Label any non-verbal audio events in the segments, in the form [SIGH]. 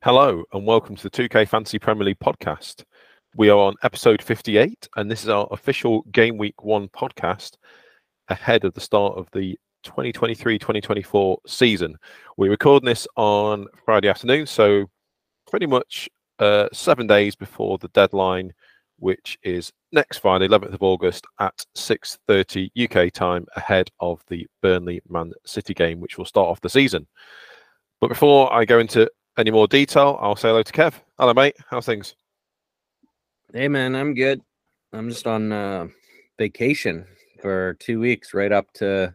Hello and welcome to the 2K Fantasy Premier League podcast. We are on episode 58, and this is our official Game Week 1 podcast ahead of the start of the 2023 2024 season. We're recording this on Friday afternoon, so pretty much uh, seven days before the deadline, which is next Friday, 11th of August at 6:30 UK time, ahead of the Burnley Man City game, which will start off the season. But before I go into any more detail, I'll say hello to Kev. Hello, mate. How's things? Hey, man, I'm good. I'm just on uh, vacation for two weeks, right up to,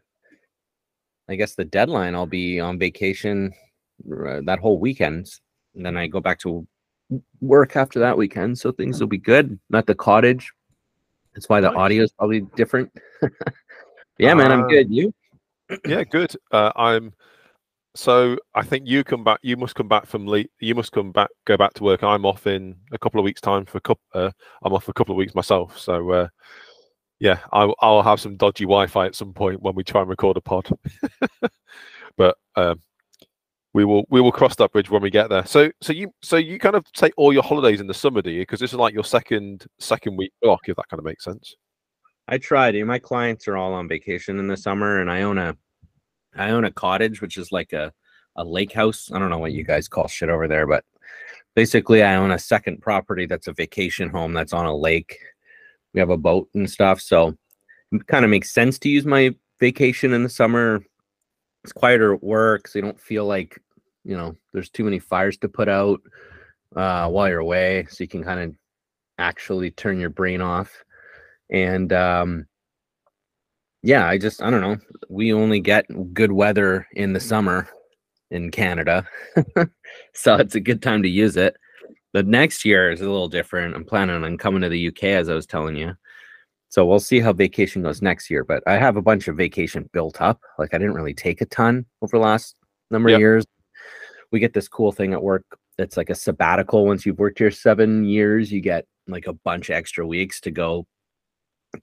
I guess, the deadline. I'll be on vacation uh, that whole weekend. And then I go back to work after that weekend. So things will be good. I'm the cottage. That's why the audio is probably different. [LAUGHS] yeah, man, I'm Ah. good. You? Yeah, good. Uh, I'm. So I think you come back. You must come back from le You must come back. Go back to work. I'm off in a couple of weeks' time for a couple. Uh, I'm off for a couple of weeks myself. So uh, yeah, I'll, I'll have some dodgy Wi-Fi at some point when we try and record a pod. [LAUGHS] but um, we will we will cross that bridge when we get there. So so you so you kind of take all your holidays in the summer, do you? Because this is like your second second week block, if that kind of makes sense. I try to. My clients are all on vacation in the summer, and I own a, I own a cottage, which is like a, a lake house. I don't know what you guys call shit over there, but basically, I own a second property that's a vacation home that's on a lake. We have a boat and stuff, so it kind of makes sense to use my vacation in the summer. It's quieter at work, so you don't feel like you know there's too many fires to put out uh, while you're away, so you can kind of actually turn your brain off. And um yeah i just i don't know we only get good weather in the summer in canada [LAUGHS] so it's a good time to use it. The next year is a little different i'm planning on coming to the uk as i was telling you. So we'll see how vacation goes next year but i have a bunch of vacation built up like i didn't really take a ton over the last number Yep. of years we get this cool thing at work that's like a sabbatical once you've worked here seven years you get like a bunch of extra weeks to go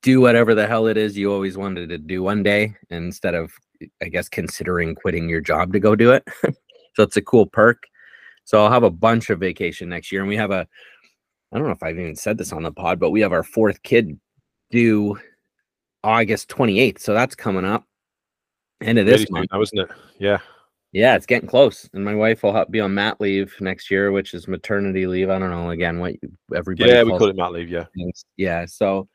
do whatever the hell it is you always wanted to do one day instead of i guess considering quitting your job to go do it [LAUGHS] so it's a cool perk so i'll have a bunch of vacation next year and we have a i don't know if i've even said this on the pod but we have our fourth kid due august 28th so that's coming up end of this soon month now, isn't it? Yeah. Yeah, it's getting close, and my wife will be on mat leave next year, which is maternity leave. I don't know again what you- everybody. Yeah, we call it mat leave. Yeah. Yeah, so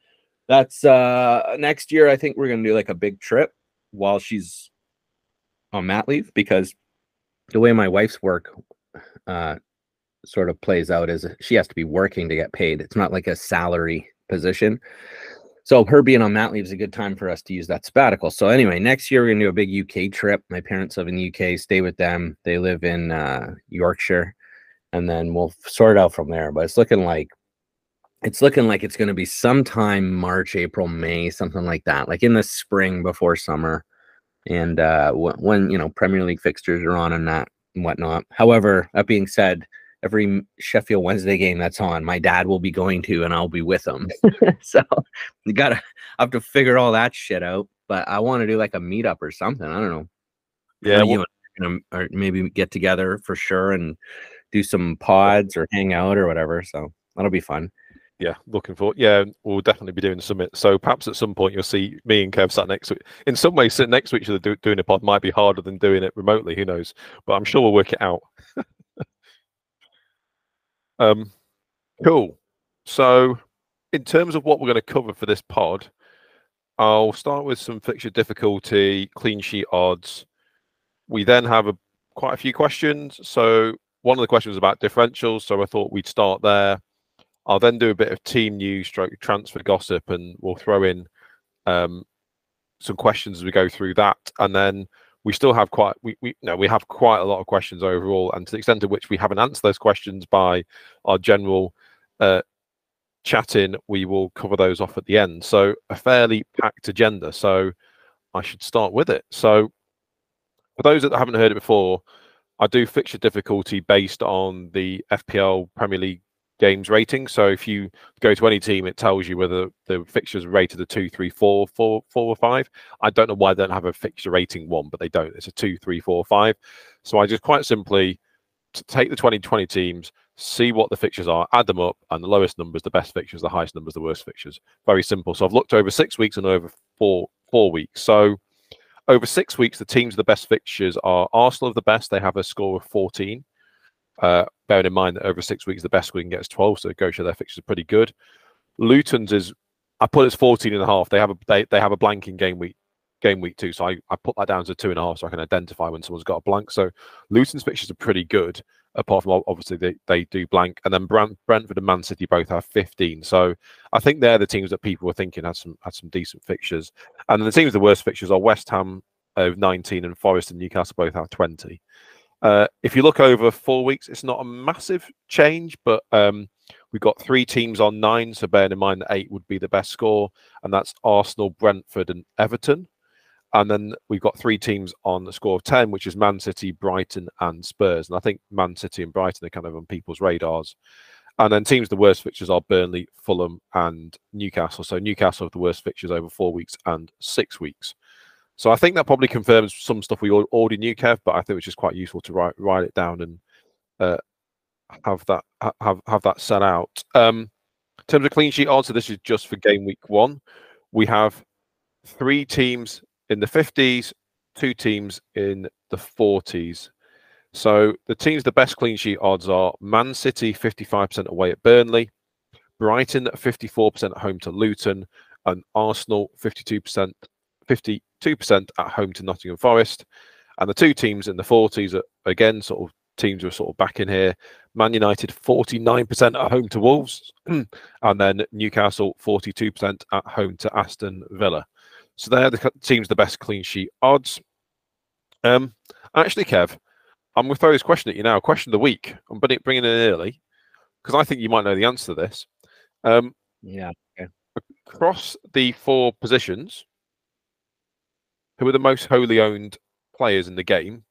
that's uh next year. I think we're gonna do like a big trip while she's on mat leave because the way my wife's work uh sort of plays out is she has to be working to get paid. It's not like a salary position. So her being on mat leave is a good time for us to use that sabbatical. So anyway, next year we're gonna do a big UK trip. My parents live in the UK, stay with them. They live in uh, Yorkshire, and then we'll sort it out from there. But it's looking like it's looking like it's gonna be sometime March, April, May, something like that, like in the spring before summer, and uh, wh- when you know Premier League fixtures are on and that and whatnot. However, that being said, every Sheffield Wednesday game that's on, my dad will be going to, and I'll be with him. [LAUGHS] so you gotta I [LAUGHS] have to figure all that shit out. But I want to do like a meetup or something. I don't know. Yeah. well- you and I or maybe get together for sure and do some pods or hang out or whatever. So that'll be fun. yeah, looking for yeah, we'll definitely be doing the summit. So perhaps at some point you'll see me and Kev sat next to in some ways sitting next to each other do, doing a pod might be harder than doing it remotely. Who knows? But I'm sure we'll work it out. [LAUGHS] um, cool. So in terms of what we're going to cover for this pod, I'll start with some fixture difficulty, clean sheet odds. We then have a quite a few questions. So one of the questions was about differentials. So I thought we'd start there. I'll then do a bit of team news, stroke transfer gossip, and we'll throw in um, some questions as we go through that. And then we still have quite we, we no we have quite a lot of questions overall, and to the extent to which we haven't answered those questions by our general uh, chatting, we will cover those off at the end. So a fairly packed agenda. So I should start with it. So for those that haven't heard it before, I do fixture difficulty based on the FPL Premier League games rating. So if you go to any team, it tells you whether the fixtures rated a two, three, four, four, four, or five. I don't know why they don't have a fixture rating one, but they don't. It's a two, three, four, five. So I just quite simply take the 2020 teams, see what the fixtures are, add them up, and the lowest numbers, the best fixtures, the highest numbers, the worst fixtures. Very simple. So I've looked over six weeks and over four four weeks. So over six weeks, the teams the best fixtures are Arsenal of the best. They have a score of 14. Uh, bearing in mind that over six weeks, the best we can get is 12. So go show their fixtures are pretty good. Luton's is, I put it as 14 and a half. They have a they, they have a blank in game week game week two. So I, I put that down to two and a half so I can identify when someone's got a blank. So Luton's fixtures are pretty good, apart from obviously they, they do blank. And then Brent, Brentford and Man City both have 15. So I think they're the teams that people were thinking had some had some decent fixtures. And the teams the worst fixtures are West Ham of 19 and Forest and Newcastle both have 20. Uh, if you look over four weeks, it's not a massive change, but um, we've got three teams on nine. So bearing in mind that eight would be the best score, and that's Arsenal, Brentford, and Everton. And then we've got three teams on the score of 10, which is Man City, Brighton, and Spurs. And I think Man City and Brighton are kind of on people's radars. And then teams the worst fixtures are Burnley, Fulham, and Newcastle. So Newcastle have the worst fixtures over four weeks and six weeks. So I think that probably confirms some stuff we already knew, Kev, but I think it's just quite useful to write write it down and uh, have that have have that set out. Um, in terms of clean sheet odds, so this is just for game week one. We have three teams in the 50s, two teams in the 40s. So the teams the best clean sheet odds are Man City 55% away at Burnley, Brighton 54% at home to Luton, and Arsenal 52% 52% at home to Nottingham Forest. And the two teams in the 40s are again sort of teams are sort of back in here. Man United 49% at home to Wolves, [CLEARS THROAT] and then Newcastle 42% at home to Aston Villa. So they're the teams the best clean sheet odds. Um, actually, Kev, I'm going to throw this question at you now. Question of the week. I'm bringing it in early because I think you might know the answer to this. Um, yeah. Okay. Across the four positions, who are the most wholly owned players in the game?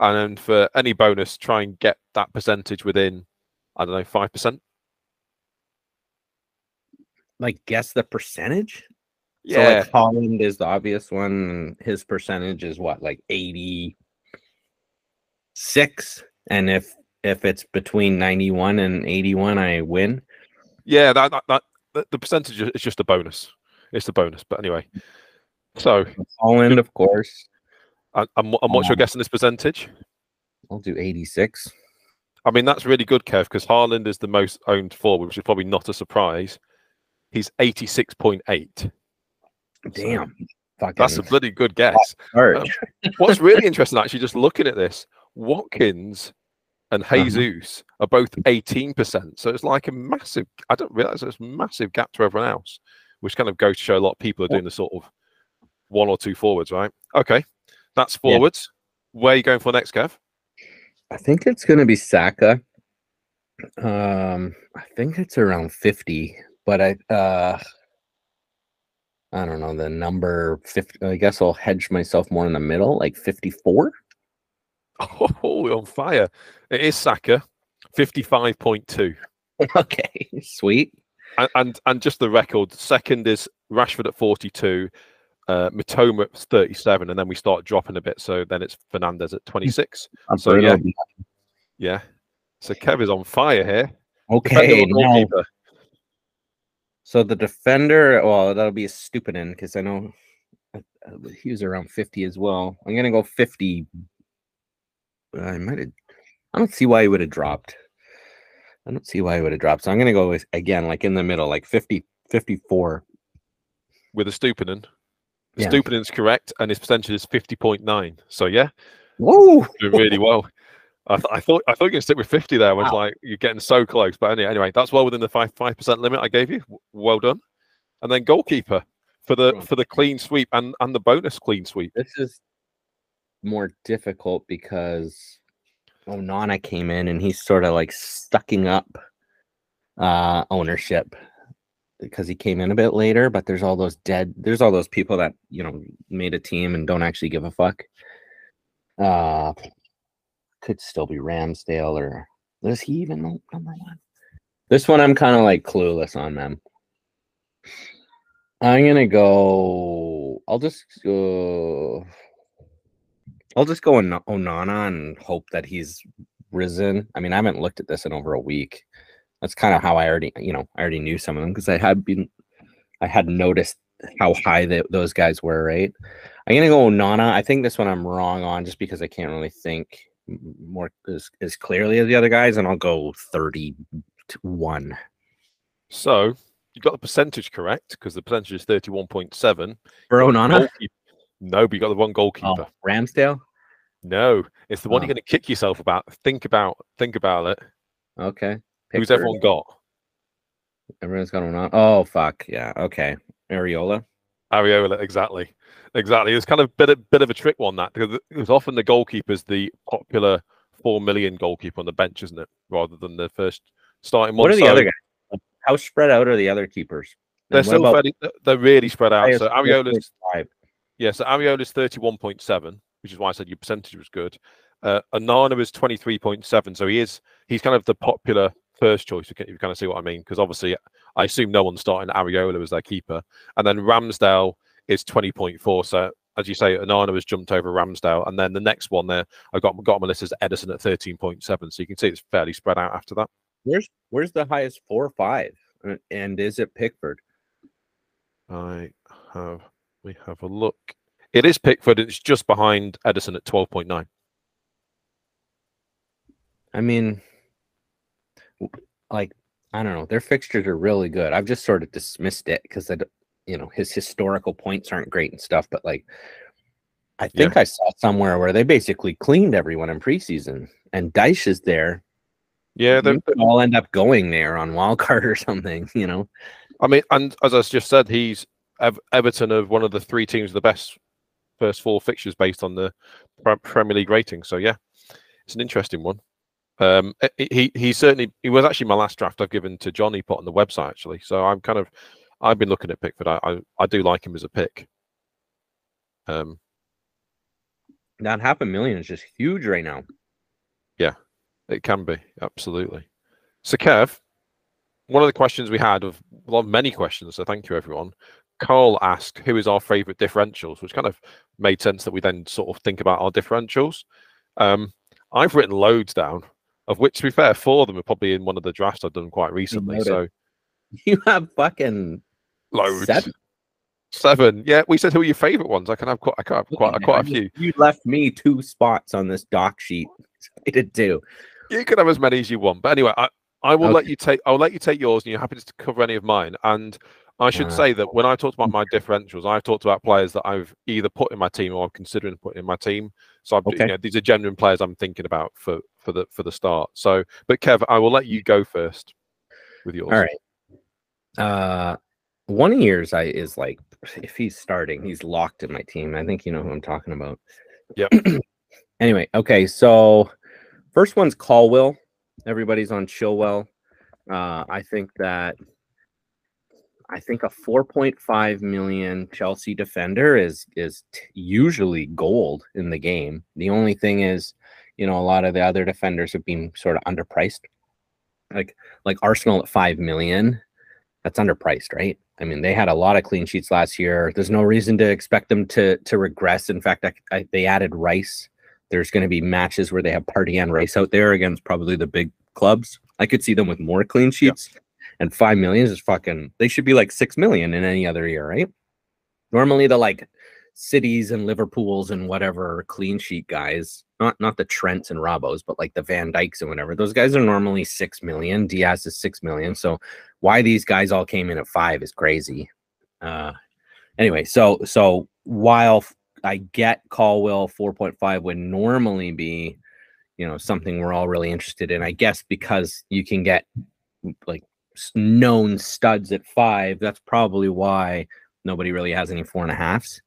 And then for any bonus, try and get that percentage within, I don't know, 5%. Like, guess the percentage? Yeah. So like Haaland is the obvious one. His percentage is what, like 86? And if if it's between 91 and 81, I win. Yeah, that, that, that the percentage is just a bonus. It's a bonus. But anyway. So Haaland, of course. And, and, and what's your um, guess on this percentage? I'll do 86. I mean, that's really good, Kev, because Haaland is the most owned forward, which is probably not a surprise. He's 86.8. Damn. So that's a bloody good guess. [LAUGHS] Um, what's really interesting, actually, just looking at this, Watkins and uh-huh. Jesus uh-huh. are both 18%. So it's like a massive, I don't realize there's a massive gap to everyone else, which kind of goes to show a lot of people are doing the sort of one or two forwards, right? Okay. That's forwards. Yeah. Where are you going for next, Kev? I think it's going to be Saka. Um, I think it's around 50, but I, uh, I don't know the number 50. I guess I'll hedge myself more in the middle, like 54. [LAUGHS] Oh, on fire. It is Saka, 55.2. [LAUGHS] Okay, sweet. And, and, and just the record, second is Rashford at 42, uh, Mitoma at 37, and then we start dropping a bit. So then it's Fernandes at 26. so yeah, yeah. So Kev is on fire here. Okay, so the defender, well, that'll be a stupid end because I know uh, he was around 50 as well. I'm gonna go 50. I might have. I don't see why he would have dropped. I don't see why he would have dropped. So I'm gonna go with again, like in the middle, like 50, 54. With a Estupiñán. Yeah. Estupiñán's correct, and his percentage is 50.9. So yeah. Whoa. Doing really well. I, th- I, thought I thought you gonna stick with 50 there. I was wow. like, you're getting so close. But anyway, anyway, that's well within the five five percent limit I gave you. Well done. And then goalkeeper for the for the clean sweep and and the bonus clean sweep. This is more difficult because Onana came in and he's sort of like stucking up uh ownership because he came in a bit later, but there's all those dead there's all those people that, you know, made a team and don't actually give a fuck. Uh could still be Ramsdale or does he even number one? This one I'm kind of like clueless on, man. I'm gonna go. I'll just go. I'll just go on Onana and hope that he's risen. I mean, I haven't looked at this in over a week. That's kind of how I already, you know, I already knew some of them because I had been, I had noticed how high the, those guys were. Right. I'm gonna go Onana. I think this one I'm wrong on just because I can't really think more as, as clearly as the other guys, and I'll go 31. So you got the percentage correct because the percentage is 31.7. For Onana? No, but you got the one oh, goalkeeper. Oh, Ramsdale? No, it's the one oh. you're going to kick yourself about. Think about, think about it. Okay. Pick Who's everyone got? Everyone's got one Oh fuck yeah. Okay. Areola. Areola, exactly, exactly. It's kind of a bit, a bit of a trick one that because often the goalkeeper's the popular four million goalkeeper on the bench, isn't it? Rather than the first starting one. What are the so, other guys? How spread out are the other keepers? They're still fairly, they're really spread out. So Areola's five. yeah, so Areola's thirty-one point seven, which is why I said your percentage was good. Uh, Onana is twenty-three point seven, so he is he's kind of the popular first choice. If you kind of see what I mean, because obviously I assume no one's starting Areola as their keeper, and then Ramsdale is twenty point four. So as you say, Onana has jumped over Ramsdale, and then the next one there I've got got my list is Ederson at thirteen point seven. So you can see it's fairly spread out after that. Where's where's the highest four or five? Uh, and is it Pickford? I have we have a look. It is Pickford. It's just behind Ederson at twelve point nine. I mean, like I don't know, their fixtures are really good. I've just sort of dismissed it because I, you know, his historical points aren't great and stuff. But like, I think yeah. I saw somewhere where they basically cleaned everyone in preseason, and Dyche is there yeah, they all end up going there on wildcard [LAUGHS] or something, you know. I mean, and as I just said, he's Everton of one of the three teams the best first four fixtures based on the Premier League rating. So yeah, it's an interesting one. Um, he he certainly he was actually my last draft I've given to Johnny put on the website actually. So I'm kind of I've been looking at Pickford. I I, I do like him as a pick. Um, that half a million is just huge right now. Yeah, it can be, absolutely. So, Kev, one of the questions we had of well, many questions, so thank you everyone. Carl asked, who is our favorite differentials, which kind of made sense that we then sort of think about our differentials. Um, I've written loads down, of which, to be fair, four of them are probably in one of the drafts I've done quite recently. So you have fucking loads. Seven. Seven. Yeah, we said who are your favorite ones. I can have quite, I can have quite, quite a few. You left me two spots on this doc sheet. [LAUGHS] I did too. You can have as many as you want. But anyway, I, I will okay. let you take. I'll let you take yours, and you're happy to cover any of mine. And I should say that when I talked about my differentials, I've talked about players that I've either put in my team or I'm considering putting in my team. So I'm, okay. you know, these are genuine players I'm thinking about for for the for the start. So, but Kev, I will let you go first with yours. All right. Uh, one of yours I is like if he's starting, he's locked in my team. I think you know who I'm talking about. Yep. [CLEARS THROAT] anyway, okay, so First one's Colwill. Everybody's on Chilwell. Uh, I think that I think a 4.5 million Chelsea defender is is t- usually gold in the game. The only thing is, you know, a lot of the other defenders have been sort of underpriced. Like like Arsenal at 5 million, that's underpriced, right? I mean, they had a lot of clean sheets last year. There's no reason to expect them to to regress. In fact, I, I, they added Rice there's going to be matches where they have Partey and Rice out there against probably the big clubs. I could see them with more clean sheets. Yeah. And five million is fucking. They should be like six million in any other year, right? Normally, the like cities and Liverpools and whatever clean sheet guys, not not the Trents and Robos, but like the Van Dijks and whatever. Those guys are normally six million. Dias is six million. So why these guys all came in at five is crazy. Uh, anyway, so so while I get Colwill 4.5 would normally be, you know, something we're all really interested in. I guess because you can get like known studs at five. That's probably why nobody really has any four and a halves.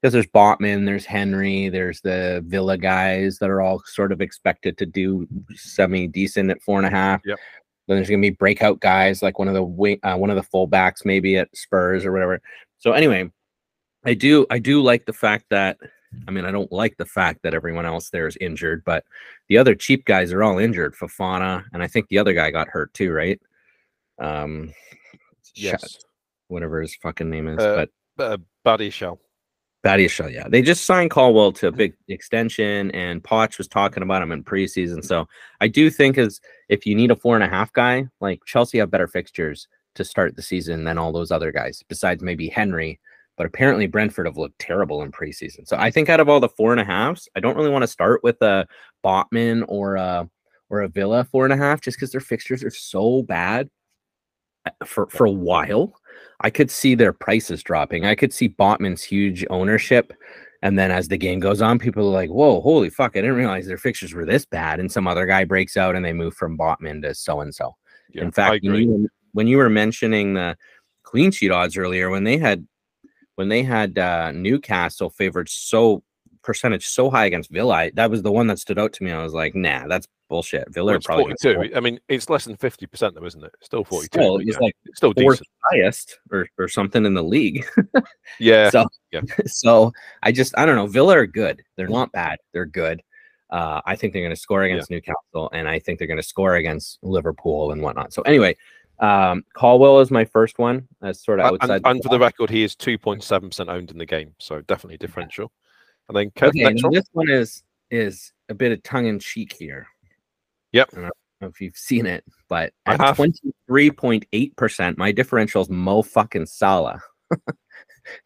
Because there's Botman, there's Henry, there's the Villa guys that are all sort of expected to do semi decent at four and a half. Yep. Then there's gonna be breakout guys like one of the wing, uh, one of the fullbacks maybe at Spurs or whatever. So anyway, I do I do like the fact that I mean I don't like the fact that everyone else there is injured, but the other cheap guys are all injured. Fofana and I think the other guy got hurt too, right? Um, Yes. whatever his fucking name is, Uh, but Uh, Badiashile. Badiashile, yeah. They just signed Colwill to a big extension, and Potch was talking about him in preseason. So I do think is if you need a four and a half guy, like Chelsea have better fixtures to start the season than all those other guys, besides maybe Henry. But apparently Brentford have looked terrible in preseason. So I think out of all the four and a halves, I don't really want to start with a Botman or a or a Villa four and a half, just because their fixtures are so bad for for a while. I could see their prices dropping. I could see Botman's huge ownership. And then as the game goes on, people are like, whoa, holy fuck, I didn't realize their fixtures were this bad. And some other guy breaks out and they move from Botman to so and so. In fact, you when you were mentioning the clean sheet odds earlier, when they had when they had uh, Newcastle favored so percentage so high against Villa, I, that was the one that stood out to me. I was like, nah, that's bullshit. Villa Well, probably gonna 42. I mean, it's less than 50% though, isn't it? Still 42. Still, it's yeah, like it's still fourth decent. highest or, or something in the league. [LAUGHS] Yeah. so, yeah. [LAUGHS] so I just I don't know. Villa are good. They're not bad. They're good. Uh, I think they're going to score against Newcastle, and I think they're going to score against Liverpool and whatnot. So anyway, um, Colwill is my first one. That's sort of outside. and, and for the record, he is 2.7% owned in the game. So definitely differential. And then Kev, okay, one. this one is is a bit of tongue in cheek here. Yep. I don't know if you've seen it, but at have. twenty three point eight percent, my differential is Mo fucking Salah. [LAUGHS]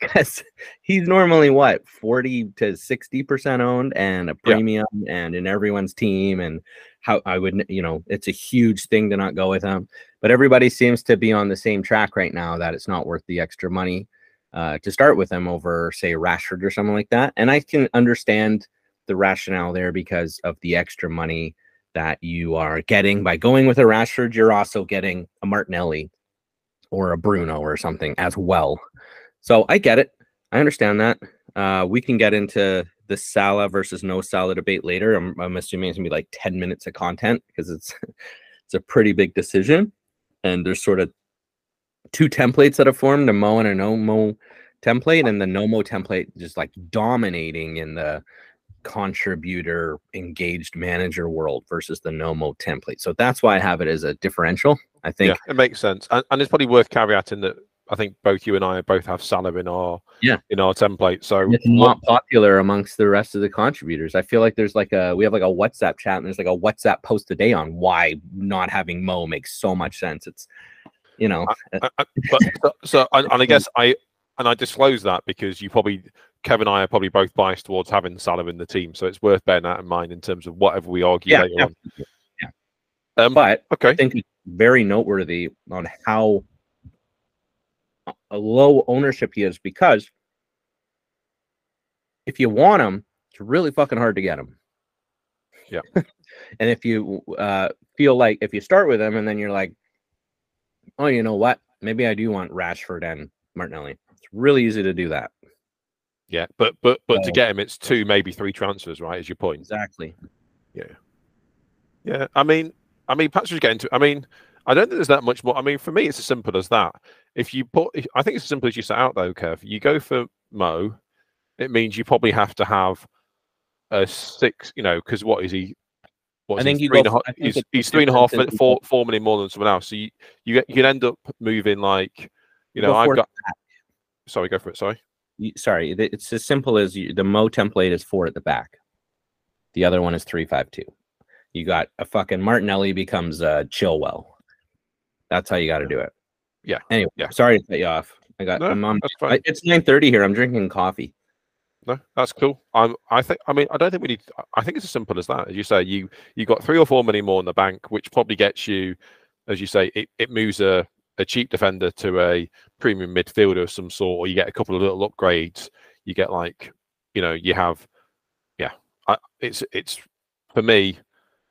Because he's normally what forty to sixty percent owned and a premium and in everyone's team and how I would you know it's a huge thing to not go with him. But everybody seems to be on the same track right now that it's not worth the extra money uh, to start with him over say Rashford or something like that. And I can understand the rationale there because of the extra money that you are getting by going with a Rashford. You're also getting a Martinelli or a Bruno or something as well. So I get it. I understand that. Uh, we can get into the Salah versus no Salah debate later. I'm, I'm assuming it's gonna be like 10 minutes of content because it's [LAUGHS] it's a pretty big decision. And there's sort of two templates that have formed a Mo and a no Mo template, and the no Mo template just like dominating in the contributor engaged manager world versus the no Mo template. So that's why I have it as a differential. I think Yeah, it makes sense. And, and it's probably worth caveating that I think both you and I both have Salah in our Yeah. in our template. So it's not popular amongst the rest of the contributors. I feel like there's like a we have like a WhatsApp chat and there's like a WhatsApp post a day on why not having Mo makes so much sense. It's you know uh, I- I- but so, so and, and I [LAUGHS] guess I and I disclose that because you probably Kevin and I are probably both biased towards having Salah in the team, so it's worth bearing that in mind in terms of whatever we argue yeah, later yeah. on. Um, but I okay, think it's very noteworthy on how a- a low ownership he is because if you want him, it's really fucking hard to get him. Yeah. [LAUGHS] and if you uh, feel like if you start with him and then you're like, oh, you know what? Maybe I do want Rashford and Martinelli. It's really easy to do that. yeah, but but but to get him, it's two, maybe three transfers, right? Is your point? Exactly. Yeah, yeah. I mean, I mean, perhaps we get into. I mean, I don't think there's that much more. I mean, for me, it's as simple as that. If you put, if- I think it's as simple as you set out though, Kev. You go for Mo, it means you probably have to have a six. You know, because what is he? What I is he, think and go a half- f- I think he's, it's he's the three and a half, difference mi- in- four, four million more than someone else. So you you get you can end up moving like, you know, Go I've for it got. Sorry, go for it. Sorry. You, sorry, it's as simple as you, the Mo template is four at the back. The other one is three five two. You got a fucking Martinelli becomes uh Chilwell. That's how you got to do it. Yeah, Anyway, yeah. sorry to cut you off. I got No, I'm on, That's fine. I, it's nine thirty here. I'm drinking coffee. No, that's cool. I'm. I think. I mean, I don't think we need. I think it's as simple as that. As you say, you you got three or four million more in the bank, which probably gets you, as you say, it, it moves a a cheap defender to a premium midfielder of some sort, or you get a couple of little upgrades. You get like, you know, you have, yeah. I, it's it's for me,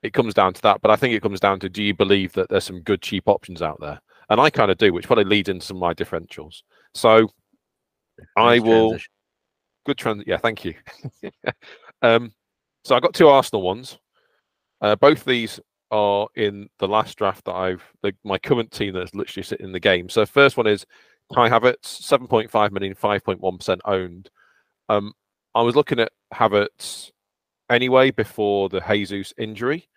it comes down to that. But I think it comes down to do you believe that there's some good cheap options out there? And I kind of do, which probably leads into some of my differentials. So I will transition. Good trans. Yeah, thank you. [LAUGHS] um, so I got two Arsenal ones. Uh, both these are in the last draft that I've the, my current team that's literally sitting in the game. So first one is Kai Havertz, seven point five million, five point one percent owned. Um, I was looking at Havertz anyway before the Jesus injury.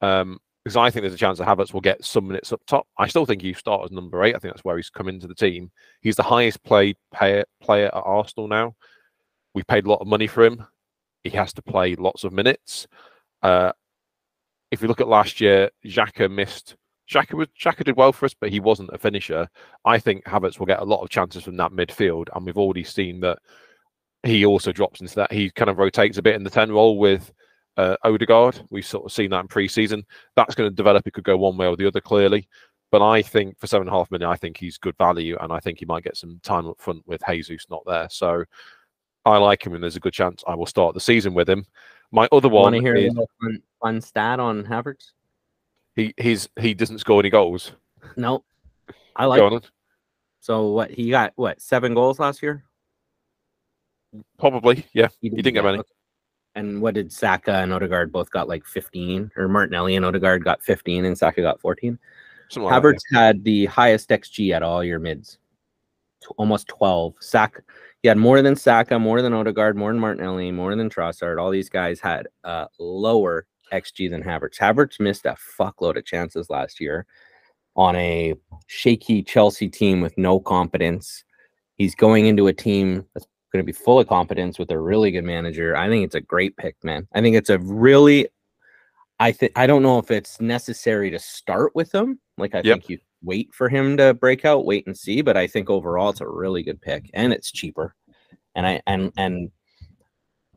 Um, because I think there's a chance that Havertz will get some minutes up top. I still think he starts as number eight. I think that's where he's come into the team. He's the highest played player, player at Arsenal now. We paid a lot of money for him. He has to play lots of minutes. Uh, if you look at last year, Xhaka missed. Xhaka, was, Xhaka did well for us, but he wasn't a finisher. I think Havertz will get a lot of chances from that midfield, and we've already seen that he also drops into that. He kind of rotates a bit in the 10 role with uh, Odegaard. We've sort of seen that in pre-season. That's going to develop. It could go one way or the other, clearly. But I think for seven and a half million, I think he's good value, and I think he might get some time up front with Jesus not there. So I like him, and there's a good chance I will start the season with him. My other one. Want to hear is, a fun, fun stat on Havertz? He he's he doesn't score any goals. No, I like. So what he got? What seven goals last year? Probably, yeah. He, did, he didn't get many. And what did Saka and Odegaard both got like 15? Or Martinelli and Odegaard got 15 and Saka got 14? Something Havertz like had the highest XG at all your mids. almost 12. Saka he had more than Saka, more than Odegaard, more than Martinelli, more than Trossard. All these guys had uh, lower XG than Havertz. Havertz missed a fuckload of chances last year on a shaky Chelsea team with no competence. He's going into a team that's going to be full of competence with a really good manager. I think it's a great pick, man. I think it's a really I think I don't know if it's necessary to start with him. Like I yep. think you wait for him to break out, wait and see, but I think overall it's a really good pick and it's cheaper. And I and and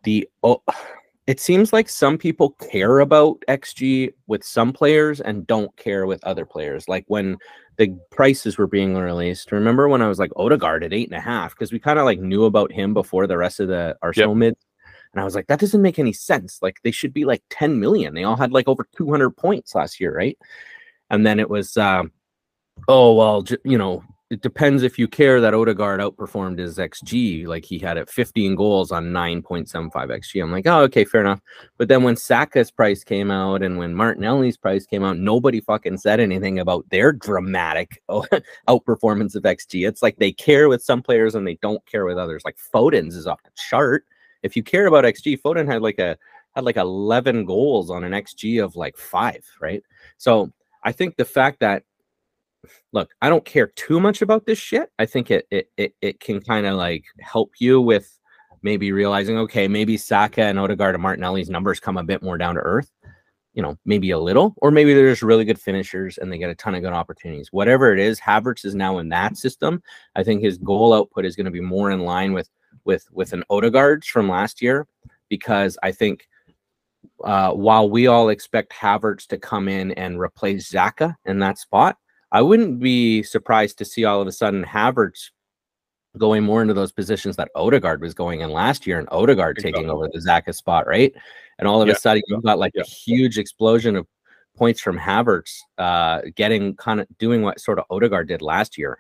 the oh, [SIGHS] it seems like some people care about XG with some players and don't care with other players. Like when the prices were being released. Remember when I was like Odegaard at eight and a half because we kind of like knew about him before the rest of the Arsenal yep. mid, and I was like, that doesn't make any sense. Like they should be like 10 million. They all had like over 200 points last year, right? And then it was, uh, oh well, you know, it depends if you care that Odegaard outperformed his XG. Like he had it 15 goals on 9.75 XG. I'm like, oh, okay, fair enough. But then when Saka's price came out and when Martinelli's price came out, nobody fucking said anything about their dramatic [LAUGHS] outperformance of XG. It's like they care with some players and they don't care with others. Like Foden's is off the chart. If you care about XG, Foden had like a had like 11 goals on an XG of like five, right? So I think the fact that look, I don't care too much about this shit. I think it it it, it can kind of like help you with maybe realizing, okay, maybe Saka and Odegaard and Martinelli's numbers come a bit more down to earth. You know, maybe a little, or maybe they're just really good finishers and they get a ton of good opportunities. Whatever it is, Havertz is now in that system. I think his goal output is going to be more in line with with with an Odegaard's from last year, because I think uh, while we all expect Havertz to come in and replace Xhaka in that spot, I wouldn't be surprised to see all of a sudden Havertz going more into those positions that Odegaard was going in last year and Odegaard taking over the Xhaka spot, right? And all of yeah. a sudden you've got like yeah. a huge explosion of points from Havertz uh, getting kind of doing what sort of Odegaard did last year.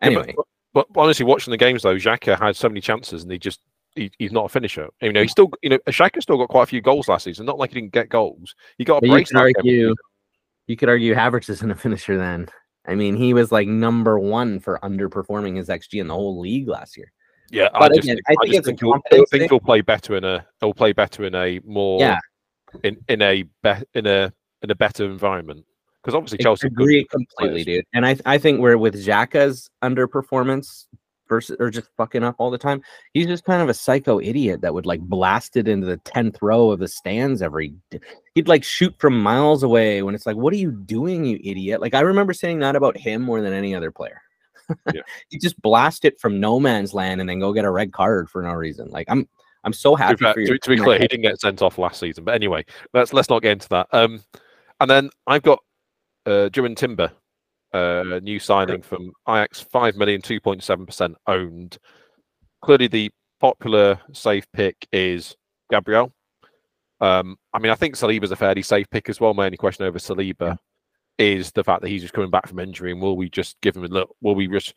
Anyway. Yeah, but, but, honestly, watching the games though, Xhaka had so many chances and he just he, he's not a finisher. You know, he still you know Xhaka still got quite a few goals last season. Not like he didn't get goals. He got a brace. You could argue, you could argue Havertz isn't a finisher then. I mean, he was like number one for underperforming his XG in the whole league last year. Yeah, but I just, again, think, I think, I think, he'll, I think he'll play better in a he'll play better in a more yeah in in a be, in a in a better environment because obviously Chelsea I agree completely, dude. And I I think we're with Xhaka's underperformance versus or just fucking up all the time. He's just kind of a psycho idiot that would like blast it into the 10th row of the stands every day. he'd like shoot from miles away when it's like, what are you doing, you idiot? Like I remember saying that about him more than any other player. Yeah. [LAUGHS] he just blast it from no man's land and then go get a red card for no reason. Like I'm I'm so happy. To, to, to be clear, he didn't get sent off last season. But anyway, let's let's not get into that. Um, and then I've got uh, Jurrien Timber uh, new signing from Ajax, 5 million, 2.7% owned. Clearly, the popular safe pick is Gabriel. Um, I mean, I think Saliba's a fairly safe pick as well. My only question over Saliba yeah. is the fact that he's just coming back from injury, and will we just give him a look? Will we just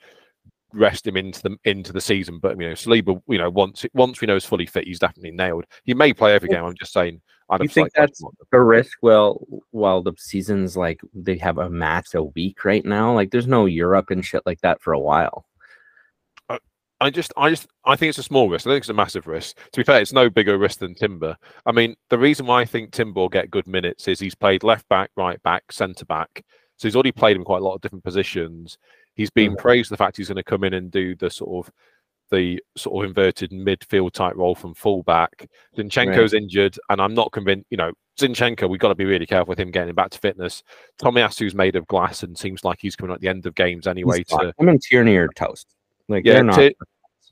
rest him into the into the season? But you know, Saliba, you know, once once we know he's fully fit, he's definitely nailed. He may play every game. I'm just saying i you think that's a risk? Well, while the season's like they have a match a week right now, like there's no Europe and shit like that for a while. Uh, I just, I just, I think it's a small risk. I think it's a massive risk. To be fair, it's no bigger risk than Timber. I mean, the reason why I think Timber will get good minutes is he's played left back, right back, centre back. So he's already played in quite a lot of different positions. He's been mm-hmm. praised the fact he's going to come in and do the sort of the sort of inverted midfield type role from fullback. Zinchenko's right. injured, and I'm not convinced. You know, Zinchenko, we've got to be really careful with him getting back to fitness. Tomiyasu's made of glass and seems like he's coming at the end of games anyway. He's to him and Tierney are toast. Like yeah, not. T-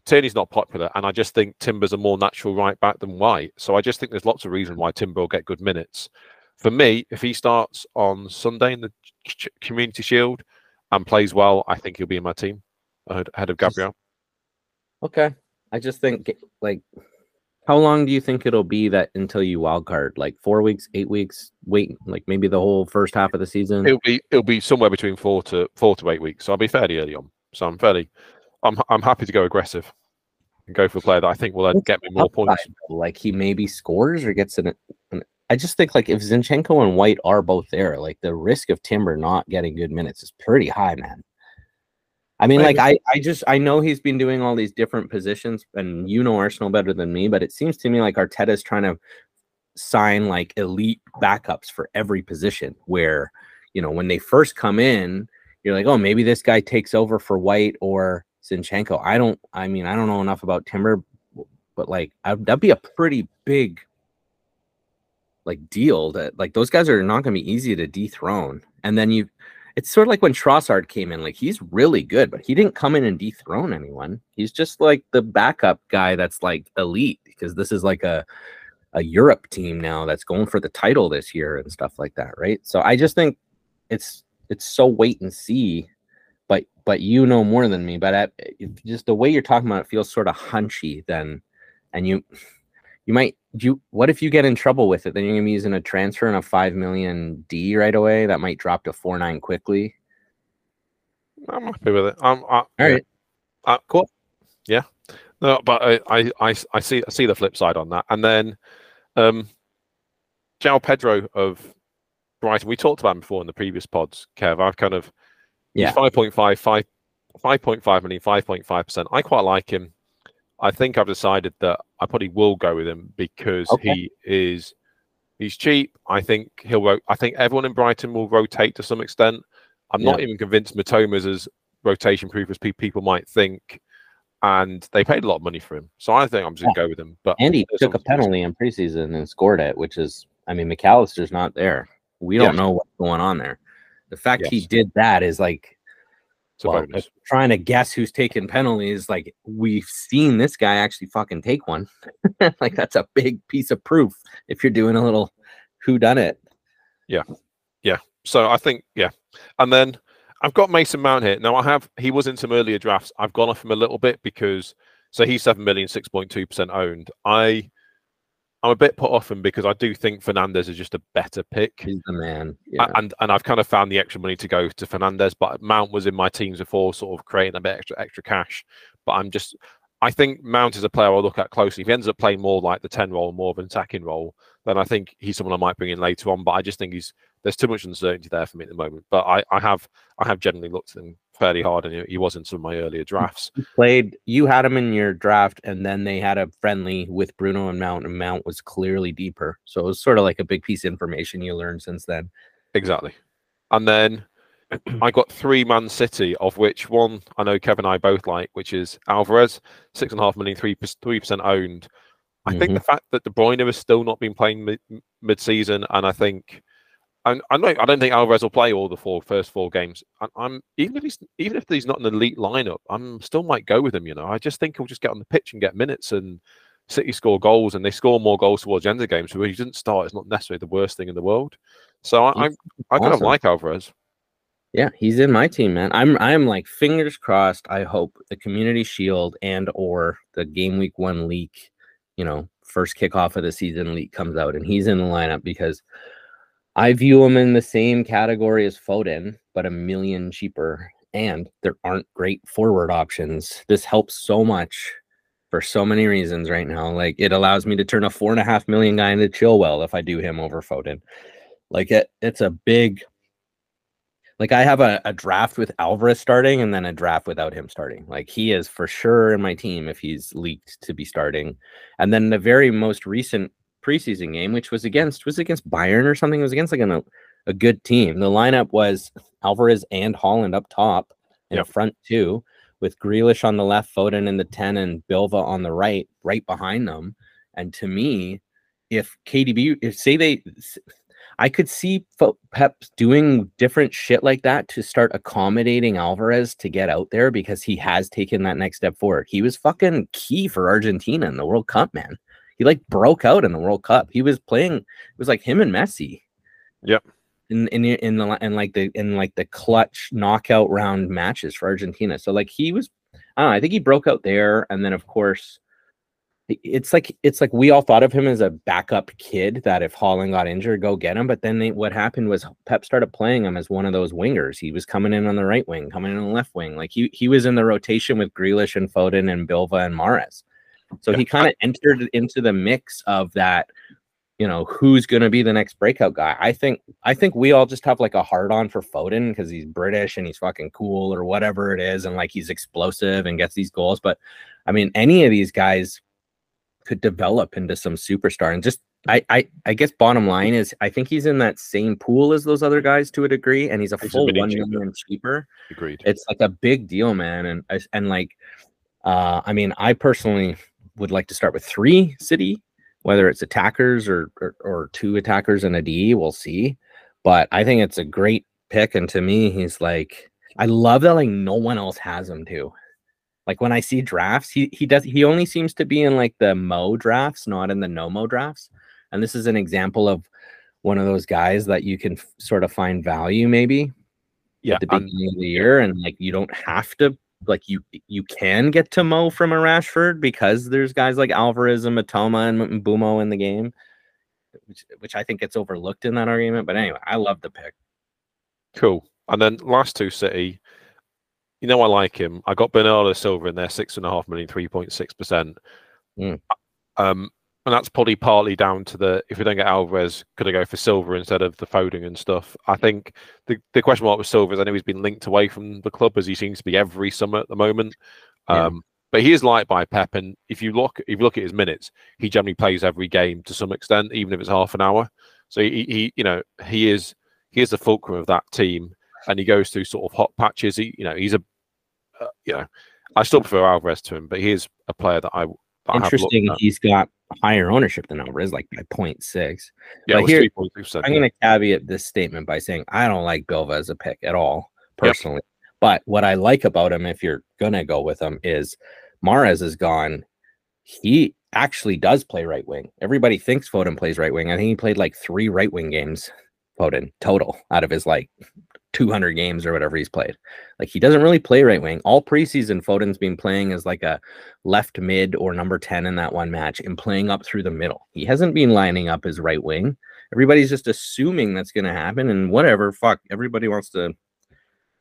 Tierney's not popular, and I just think Timber's a more natural right back than White. So I just think there's lots of reason why Timber will get good minutes. For me, if he starts on Sunday in the Community Shield and plays well, I think he'll be in my team ahead of Gabriel. Okay. I just think like how long do you think it'll be that until you wild card? Like four weeks, eight weeks, wait, like maybe the whole first half of the season? It'll be it'll be somewhere between four to four to eight weeks. So I'll be fairly early on. So I'm fairly I'm I'm happy to go aggressive and go for a player that I think will get me more points. Like he maybe scores or gets an, an I just think like if Zinchenko and White are both there, like the risk of Timber not getting good minutes is pretty high, man. I mean, like I, I just I know he's been doing all these different positions, and you know Arsenal better than me, but it seems to me like Arteta's trying to sign like elite backups for every position. Where you know when they first come in, you're like, oh, maybe this guy takes over for White or Zinchenko. I don't. I mean, I don't know enough about Timber, but like I, that'd be a pretty big like deal. That like those guys are not going to be easy to dethrone. And then you it's sort of like when Trossard came in. Like he's really good, but he didn't come in and dethrone anyone. He's just like the backup guy that's like elite because this is like a a Europe team now that's going for the title this year and stuff like that, right? So I just think it's it's so wait and see. But but you know more than me. But just the way you're talking about it feels sort of hunchy. Then, and you you might you what if you get in trouble with it? Then you're gonna be using a transfer and a five million d right away that might drop to four nine quickly. I'm happy with it. I'm I, all right. Uh, cool. Yeah. No but I, I i see i see the flip side on that. And then um João Pedro of Brighton, we talked about him before in the previous pods, Kev. I've kind of yeah. 5.5, 5, 5.5 million, 5.5%. I quite like him. I think I've decided that I probably will go with him because okay. he is he's cheap. I think he'll. I think everyone in Brighton will rotate to some extent. I'm yeah. not even convinced Mitoma's as rotation proof as people might think. And they paid a lot of money for him, so I think I'm just gonna go with him. But and he took a penalty in preseason and scored it, which is, I mean, Mac Allister's not there. We don't yeah. know what's going on there. The fact yes. he did that is like well, trying to guess who's taking penalties, like we've seen this guy actually fucking take one. [LAUGHS] like that's a big piece of proof if you're doing a little who done it. Yeah. Yeah. So I think, yeah. And then I've got Mason Mount here. Now I have he was in some earlier drafts. I've gone off him a little bit because so he's 7 million, 6.2% owned. I I'm a bit put off him because I do think Fernandes is just a better pick. He's the man. Yeah. And and I've kind of found the extra money to go to Fernandes, but Mount was in my teams before, sort of creating a bit extra extra cash. But I'm just I think Mount is a player I'll look at closely. If he ends up playing more like the 10 role, more of an attacking role, then I think he's someone I might bring in later on. But I just think he's there's too much uncertainty there for me at the moment. But I, I have I have generally looked at him fairly hard, and he was in some of my earlier drafts. He played. You had him in your draft, and then they had a friendly with Bruno and Mount, and Mount was clearly deeper. So it was sort of like a big piece of information you learned since then. Exactly, and then. [CLEARS THROAT] I got three Man City, of which one I know Kevin and I both like, which is Alvarez, six and a half million, three three percent owned. I mm-hmm. think the fact that De Bruyne has still not been playing mid, mid-season, and I think I, I know I don't think Alvarez will play all the four first four games. I, I'm even if he's even if he's not an elite lineup, I'm still might go with him. You know, I just think he'll just get on the pitch and get minutes and City score goals and they score more goals towards the end of the game. So when he didn't start, it's not necessarily the worst thing in the world. So I, I, I kind of like Alvarez. Yeah, he's in my team, man. I'm I'm like fingers crossed. I hope the Community Shield and or the Game Week One leak, you know, first kickoff of the season leak comes out and he's in the lineup because I view him in the same category as Foden, but a million cheaper. And there aren't great forward options. This helps so much for so many reasons right now. Like it allows me to turn a four and a half million guy into Chilwell if I do him over Foden. Like it, it's a big. like I have a, a draft with Alvarez starting and then a draft without him starting. Like he is for sure in my team if he's leaked to be starting. And then the very most recent preseason game, which was against was against Bayern or something, it was against like a, a good team. The lineup was Alvarez and Haaland up top in yep. front two, with Grealish on the left, Foden in the 10, and Silva on the right, right behind them. And to me, if KDB, if say they I could see Pep doing different shit like that to start accommodating Alvarez to get out there because he has taken that next step forward. He was fucking key for Argentina in the World Cup, man. He like broke out in the World Cup. He was playing. It was like him and Messi. Yep. In in in the in like the in like the clutch knockout round matches for Argentina. So like he was. I don't know. I think he broke out there, and then of course it's like it's like we all thought of him as a backup kid that if Haaland got injured, go get him. But then they, what happened was Pep started playing him as one of those wingers. He was coming in on the right wing, coming in on the left wing. Like he he was in the rotation with Grealish and Foden and Bilva and Mahrez. So yeah. he kind of entered into the mix of that. You know who's going to be the next breakout guy. I think I think we all just have like a hard on for Foden because he's British and he's fucking cool or whatever it is, and like he's explosive and gets these goals. But I mean, any of these guys could develop into some superstar. And just I I I guess bottom line is I think he's in that same pool as those other guys to a degree, and he's a he's full a one cheaper. million cheaper. Agreed. It's like a big deal, man. And and like uh I mean, I personally would like to start with three city, whether it's attackers or or, or two attackers and a D, we'll see. But I think it's a great pick. And to me, he's like I love that like no one else has him too. Like when I see drafts, he he does he only seems to be in like the Mo drafts, not in the no Mo drafts. And this is an example of one of those guys that you can f- sort of find value maybe yeah, at the beginning of the year, and like you don't have to like you you can get to Mo from a Rashford because there's guys like Alvarez and Mitoma and Mbeumo in the game, which which I think gets overlooked in that argument. But anyway, I love the pick. Cool. And then last two City, you know I like him. I got Bernardo Silva in there, six and a half million, three point six percent. Mm. Um, and that's probably partly down to the if we don't get Alvarez, could I go for Silva instead of the Foden and stuff? I think the, the question mark with Silva is I know he's been linked away from the club as he seems to be every summer at the moment. Yeah. Um, but he is liked by Pep, and if you look if you look at his minutes, he generally plays every game to some extent, even if it's half an hour. So he, he you know he is he is the fulcrum of that team, and he goes through sort of hot patches. He you know he's a uh, you know, I still prefer Alvarez to him, but he is a player that I. That Interesting. I he's got higher ownership than Alvarez, like by 0.6. Yeah, but here, I'm going to caveat this statement by saying I don't like Bilva as a pick at all, personally. Yep. But what I like about him, if you're going to go with him, is Mahrez is gone. He actually does play right wing. Everybody thinks Foden plays right wing. I think he played like three right wing games, Foden, total out of his like 200 games or whatever he's played. Like he doesn't really play right wing. All preseason, Foden's been playing as like a left mid or number 10 in that one match and playing up through the middle. He hasn't been lining up as right wing. Everybody's just assuming that's going to happen and whatever. Fuck, everybody wants to,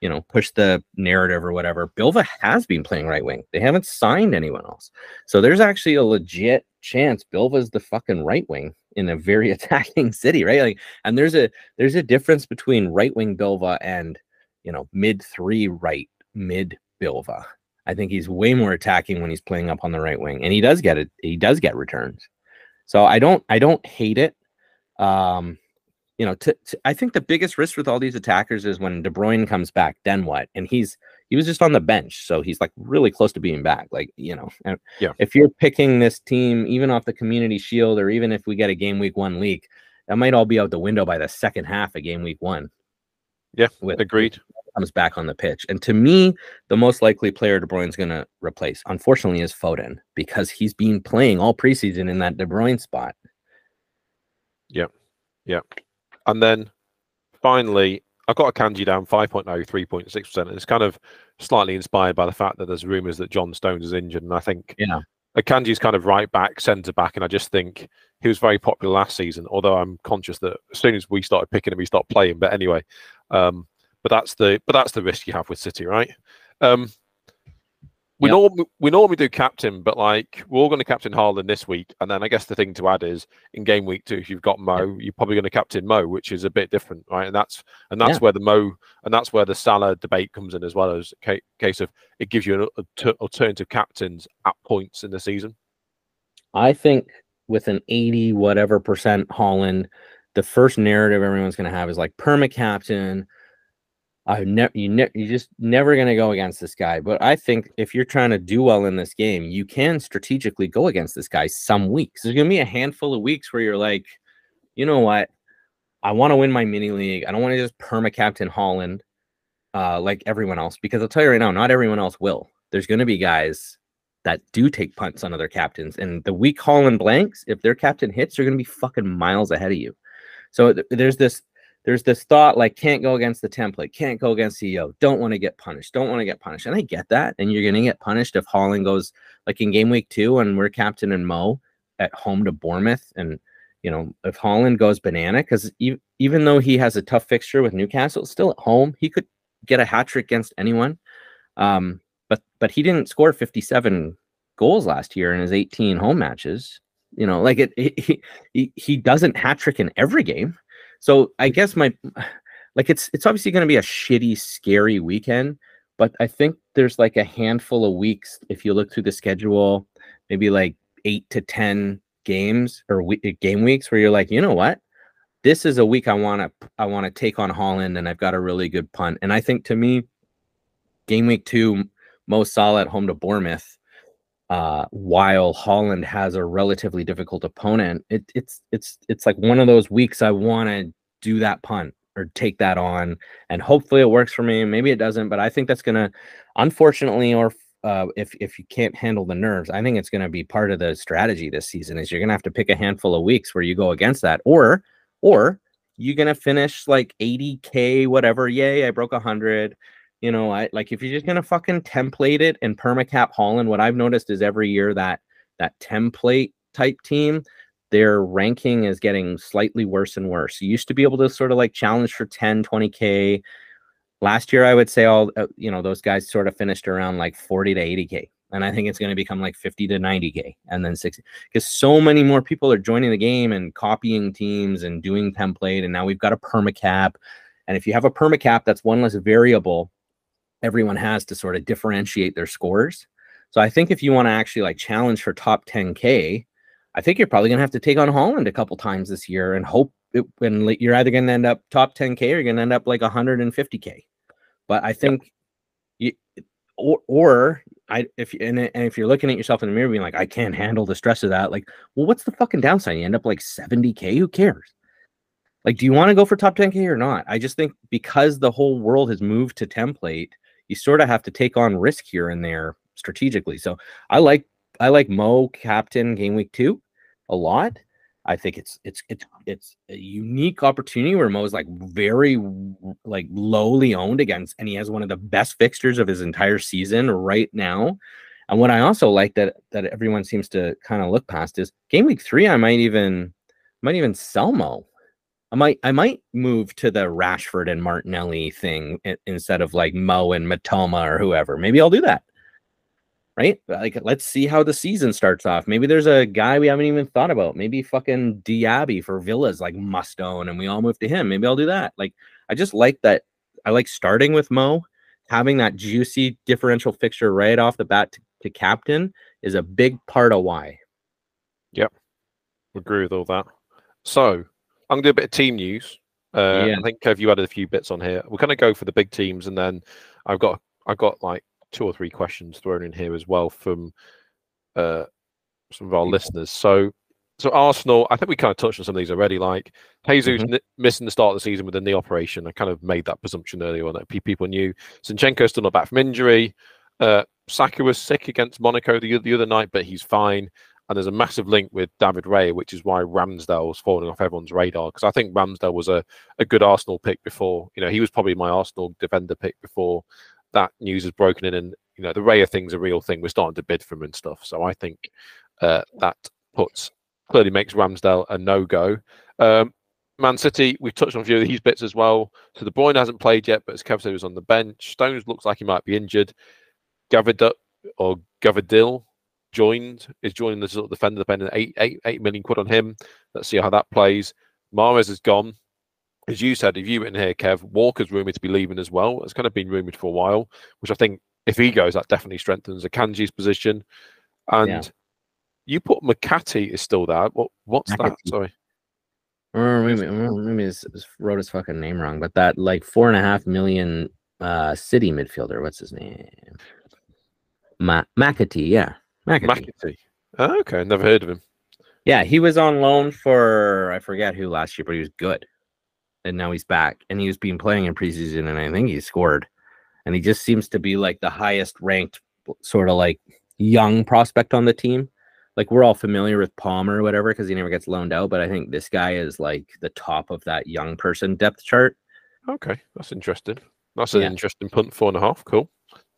you know, push the narrative or whatever. Bilva has been playing right wing. They haven't signed anyone else. So there's actually a legit chance Bilva's the fucking right wing in a very [LAUGHS] attacking city, right? Like, and there's a there's a difference between right wing Bilva and you know mid three right mid Bilva. I think he's way more attacking when he's playing up on the right wing, and he does get it. He does get returns. So I don't I don't hate it. Um, you know, to, to, I think the biggest risk with all these attackers is when De Bruyne comes back. Then what? And he's he was just on the bench, so he's like really close to being back. Like you know, and yeah. If you're picking this team, even off the Community Shield, or even if we get a game week one leak, that might all be out the window by the second half of game week one. Yeah, with, agreed. Comes back on the pitch, and to me, the most likely player De Bruyne's going to replace, unfortunately, is Foden because he's been playing all preseason in that De Bruyne spot. Yeah, yeah, and then finally, I've got Akanji down 5.0, 3.6%. And it's kind of slightly inspired by the fact that there's rumours that John Stones is injured. And I think yeah. Akanji's kind of right back, centre back. And I just think he was very popular last season, although I'm conscious that as soon as we started picking him, he stopped playing. But anyway, um, but that's the but that's the risk you have with City, right? Um, we Yep. normally we normally do captain, but like we're all going to captain Haaland this week, and then I guess the thing to add is in game week two, if you've got Mo, you're probably going to captain Mo, which is a bit different, right? And that's and that's Yeah. where the Mo and that's where the Salah debate comes in as well as a ca- case of it gives you an alter- alternative captains at points in the season. I think with an 80 whatever percent Haaland, the first narrative everyone's going to have is like perma captain. I never you ne- you're just never going to go against this guy. But I think if you're trying to do well in this game, you can strategically go against this guy some weeks. There's going to be a handful of weeks where you're like, you know what? I want to win my mini league. I don't want to just perma captain Haaland uh, like everyone else because I'll tell you right now, not everyone else will. There's going to be guys that do take punts on other captains. And the weak Haaland blanks, if their captain hits, they're going to be fucking miles ahead of you. So th- there's this there's this thought like can't go against the template, can't go against CEO, don't want to get punished, don't want to get punished. And I get that. And you're going to get punished if Haaland goes like in game week two and we're captain and Mo at home to Bournemouth. And, you know, if Haaland goes banana, because e- even though he has a tough fixture with Newcastle, still at home, he could get a hat trick against anyone. Um, but but he didn't score 57 goals last year in his 18 home matches. You know, like it, he he he doesn't hat trick in every game. So I guess my [SIGHS] like it's it's obviously going to be a shitty, scary weekend. But I think there's like a handful of weeks if you look through the schedule, maybe like eight to ten games or we- eh, game weeks where you're like, you know what, this is a week I want to I want to take on Haaland, and I've got a really good punt. And I think to me, game week two, Mo Salah at home to Bournemouth, uh, while Haaland has a relatively difficult opponent, it, it's it's it's like one of those weeks I want to do that punt or take that on, and hopefully it works for me. Maybe it doesn't, but I think that's gonna, unfortunately, or uh, if if you can't handle the nerves, I think it's gonna be part of the strategy this season. Is you're gonna have to pick a handful of weeks where you go against that, or or you're gonna finish like 80k, whatever. Yay, I broke 100 you know, I like if you're just gonna fucking template it and permacap Haaland, what I've noticed is every year that that template type team, their ranking is getting slightly worse and worse. You used to be able to sort of like challenge for 10, 20k. Last year, I would say all uh, you know, those guys sort of finished around like 40 to 80k. And I think it's going to become like 50 to 90k and then 60 because so many more people are joining the game and copying teams and doing template. And now we've got a permacap. And if you have a permacap, that's one less variable everyone has to sort of differentiate their scores. So I think if you want to actually like challenge for top 10k, I think you're probably gonna have to take on Haaland a couple times this year and hope it, and you're either gonna end up top 10k or you're gonna end up like 150k. But I think you or or I if and, and if you're looking at yourself in the mirror being like I can't handle the stress of that, like well what's the fucking downside? You end up like 70k. Who cares? Like, do you want to go for top 10k or not? I just think because the whole world has moved to template, you sort of have to take on risk here and there strategically. So I like I like Mo captain game week two a lot. I think it's it's it's it's a unique opportunity where Mo's like very like lowly owned against, and he has one of the best fixtures of his entire season right now. And what I also like that that everyone seems to kind of look past is game week three. I might even might even sell Mo. I might I might move to the Rashford and Martinelli thing instead of like Mo and Mitoma or whoever. Maybe I'll do that. Right? Like let's see how the season starts off. Maybe there's a guy we haven't even thought about. Maybe fucking Diaby for Villas like must own and we all move to him. Maybe I'll do that. Like I just like that I like starting with Mo, having that juicy differential fixture right off the bat to, to captain is a big part of why. Yep. Agree with all that. So I'm gonna do a bit of team news. Uh, Yeah. I think Kev, you added a few bits on here. We're gonna go for the big teams, and then I've got I've got like two or three questions thrown in here as well from uh, some of our listeners. So so Arsenal, I think we kind of touched on some of these already. Like Jesus Mhm. ni- missing the start of the season with a knee operation. I kind of made that presumption earlier on that people knew. Zinchenko still not back from injury. Uh, Saka was sick against Monaco the, the other night, but he's fine. And there's a massive link with David Raya, which is why Ramsdale was falling off everyone's radar. Because I think Ramsdale was a, a good Arsenal pick before. You know, he was probably my Arsenal defender pick before that news has broken in. And, you know, the Raya thing's a real thing. We're starting to bid for him and stuff. So I think uh, that puts clearly makes Ramsdale a no go. Um, Man City, we've touched on a few of these bits as well. So De Bruyne hasn't played yet, but as Kev said, he was on the bench. Stones looks like he might be injured. Gavid or Gavadil joined is joining the sort of defender, depending eight eight eight million quid on him. Let's see how that plays. Mahrez is gone. As you said, if you were in here, Kev, Walker's rumored to be leaving as well. It's kind of been rumored for a while, which I think if he goes, that definitely strengthens Akanji's position. And yeah. you put McCarthy is still there. What what's that? Sorry. Or maybe maybe I wrote his fucking name wrong, but that like four and a half million uh city midfielder. What's his name? Ma- McAtee, yeah. McAtee. McAtee. Oh, okay, never heard of him. Yeah, he was on loan for I forget who last year, but he was good. And now he's back. And he was being playing in preseason, and I think he scored. And he just seems to be like the highest ranked sort of like young prospect on the team. Like we're all familiar with Palmer or whatever because he never gets loaned out, but I think this guy is like the top of that young person depth chart. Okay, that's interesting. That's an yeah. interesting punt, four and a half. Cool.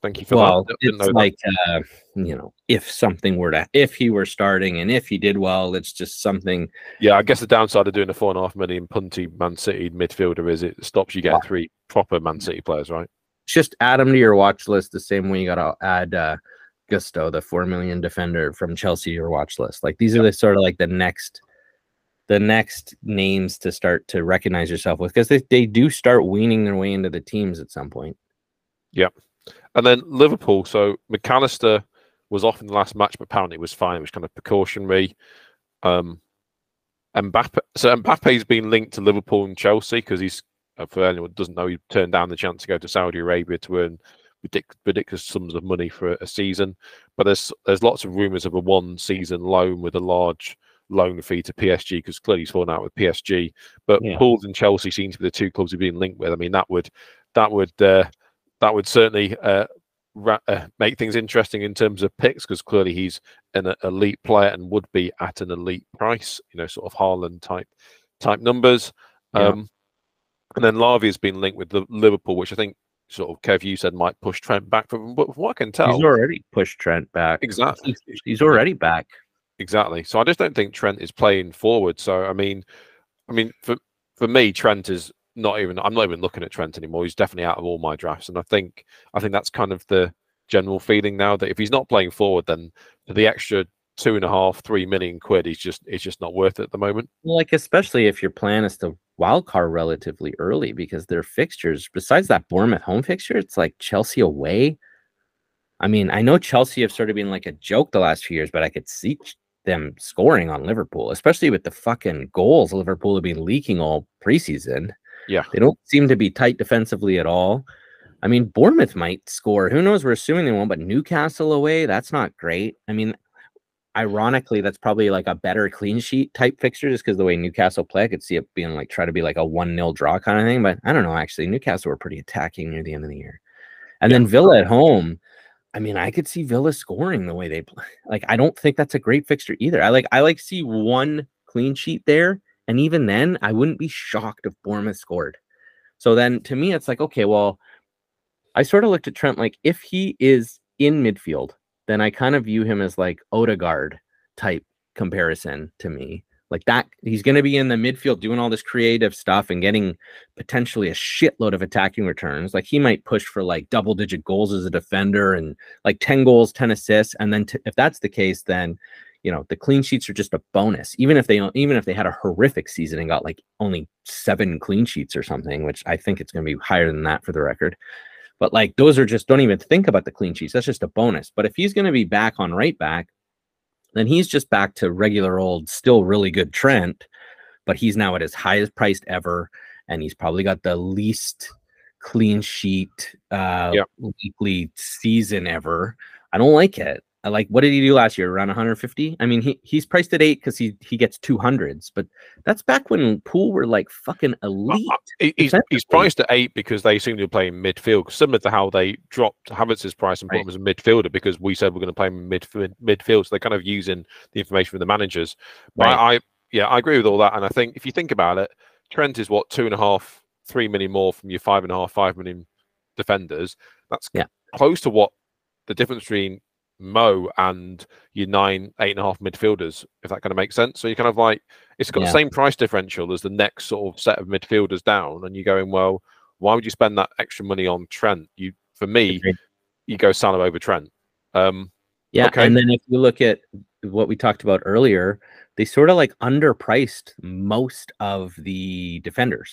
Thank you for well, that. It's like uh, you know, if something were to, if he were starting, and if he did well, it's just something. Yeah, I guess the downside of doing a four and a half million punty Man City midfielder is it stops you getting three proper Man City players, right? Just add them to your watch list the same way you got to add uh, Gusto, the four million defender from Chelsea, your watch list. Like these are the sort of like the next the next names to start to recognize yourself with because they, they do start weaning their way into the teams at some point. Yep. And then Liverpool. So Mac Allister was off in the last match, but apparently it was fine. It was kind of precautionary. Um, Mbappe. So Mbappe's been linked to Liverpool and Chelsea because he's, uh, for anyone who doesn't know, he turned down the chance to go to Saudi Arabia to earn ridic- ridiculous sums of money for a season. But there's there's lots of rumours of a one season loan with a large loan fee to PSG because clearly he's fallen out with PSG. But yeah. And Chelsea seem to be the two clubs he's been linked with. I mean, that would that would uh, that would certainly uh, ra- uh, make things interesting in terms of picks because clearly he's an elite player and would be at an elite price. You know, sort of Haaland type type numbers. Yeah. Um, and then Lavia has been linked with the Liverpool, which I think sort of Kev you said might push Trent back. From but from what I can tell, he's already pushed Trent back. Exactly, he's, he's already back. Exactly. So I just don't think Trent is playing forward. So I mean, I mean for for me, Trent is not even. I'm not even looking at Trent anymore. He's definitely out of all my drafts, and I think I think that's kind of the general feeling now that if he's not playing forward, then the extra two and a half, three million quid, he's just it's just not worth it at the moment. Like especially if your plan is to wild card relatively early because their fixtures, besides that Bournemouth home fixture, it's like Chelsea away. I mean, I know Chelsea have sort of been like a joke the last few years, but I could see them scoring on Liverpool, especially with the fucking goals Liverpool have been leaking all preseason. Yeah. They don't seem to be tight defensively at all. I mean, Bournemouth might score. Who knows? We're assuming they won't, but Newcastle away, that's not great. I mean, ironically, that's probably like a better clean sheet type fixture just because the way Newcastle play, I could see it being like try to be like a 1 0 draw kind of thing. But I don't know, actually. Newcastle were pretty attacking near the end of the year. And yeah. then Villa at home. I mean, I could see Villa scoring the way they play. Like, I don't think that's a great fixture either. I like I like see one clean sheet there. And even then, I wouldn't be shocked if Bournemouth scored. So then to me, it's like, okay, well, I sort of looked at Trent like if he is in midfield, then I kind of view him as like Odegaard type comparison to me. Like that, he's going to be in the midfield doing all this creative stuff and getting potentially a shitload of attacking returns. Like he might push for like double digit goals as a defender and like 10 goals, 10 assists. And then t- if that's the case, then you know the clean sheets are just a bonus even if they even if they had a horrific season and got like only seven clean sheets or something which i think it's going to be higher than that for the record. But like those are just don't even think about the clean sheets that's just a bonus. But if he's going to be back on right back then he's just back to regular old still really good trent but he's now at his highest priced ever and he's probably got the least clean sheet uh yep. weekly season ever. I don't like it like what did he do last year around 150 i mean he, he's priced at eight because he he gets 200s but that's back when pool were like fucking elite uh, he's, he's priced at eight because they seem to be playing midfield similar to how they dropped havertz's price and put right. him as a midfielder because we said we're going to play him mid, midfield so they're kind of using the information from the managers but right. I, I yeah i agree with all that and i think if you think about it trent is what two and a half three million more from your five and a half five million defenders that's yeah. close to what the difference between Mo and your nine, eight and a half midfielders, if that kind of makes sense. So you're kind of like, it's got yeah. the same price differential as the next sort of set of midfielders down, and you're going, well, why would you spend that extra money on Trent? You, for me, you go Salah over Trent. Um, Yeah, Okay. and then if you look at what we talked about earlier, they sort of like underpriced most of the defenders.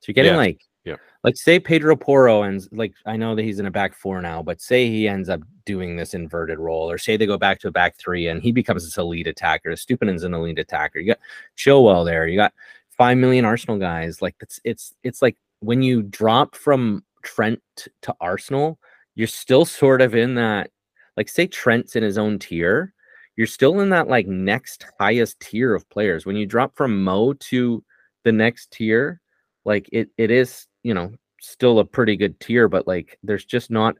So you're getting Yeah, like, yeah. like say Pedro Porro and like I know that he's in a back four now, but say he ends up doing this inverted role, or say they go back to a back three and he becomes this elite attacker. Estupiñán's an elite attacker. You got Chilwell there. You got five million Arsenal guys. Like it's it's it's like when you drop from Trent to Arsenal, you're still sort of in that like say Trent's in his own tier, you're still in that like next highest tier of players. When you drop from Mo to the next tier, like it it is, you know, still a pretty good tier, but like there's just not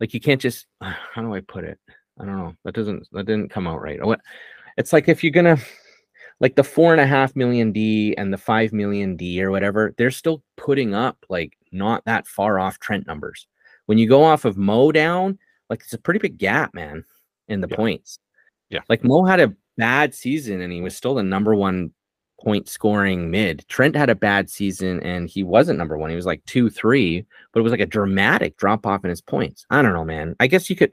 like you can't just [SIGHS] how do I put it? I don't know. That doesn't that didn't come out right. What it's like if you're gonna like the four and a half million D and the five million D or whatever, they're still putting up like not that far off Trent numbers. When you go off of Mo down, like it's a pretty big gap, man, in the Yeah. points. Yeah. Like Mo had a bad season and he was still the number one point scoring mid. Trent had a bad season and he wasn't number one. He was like two, three, but it was like a dramatic drop off in his points. I don't know, man. I guess you could,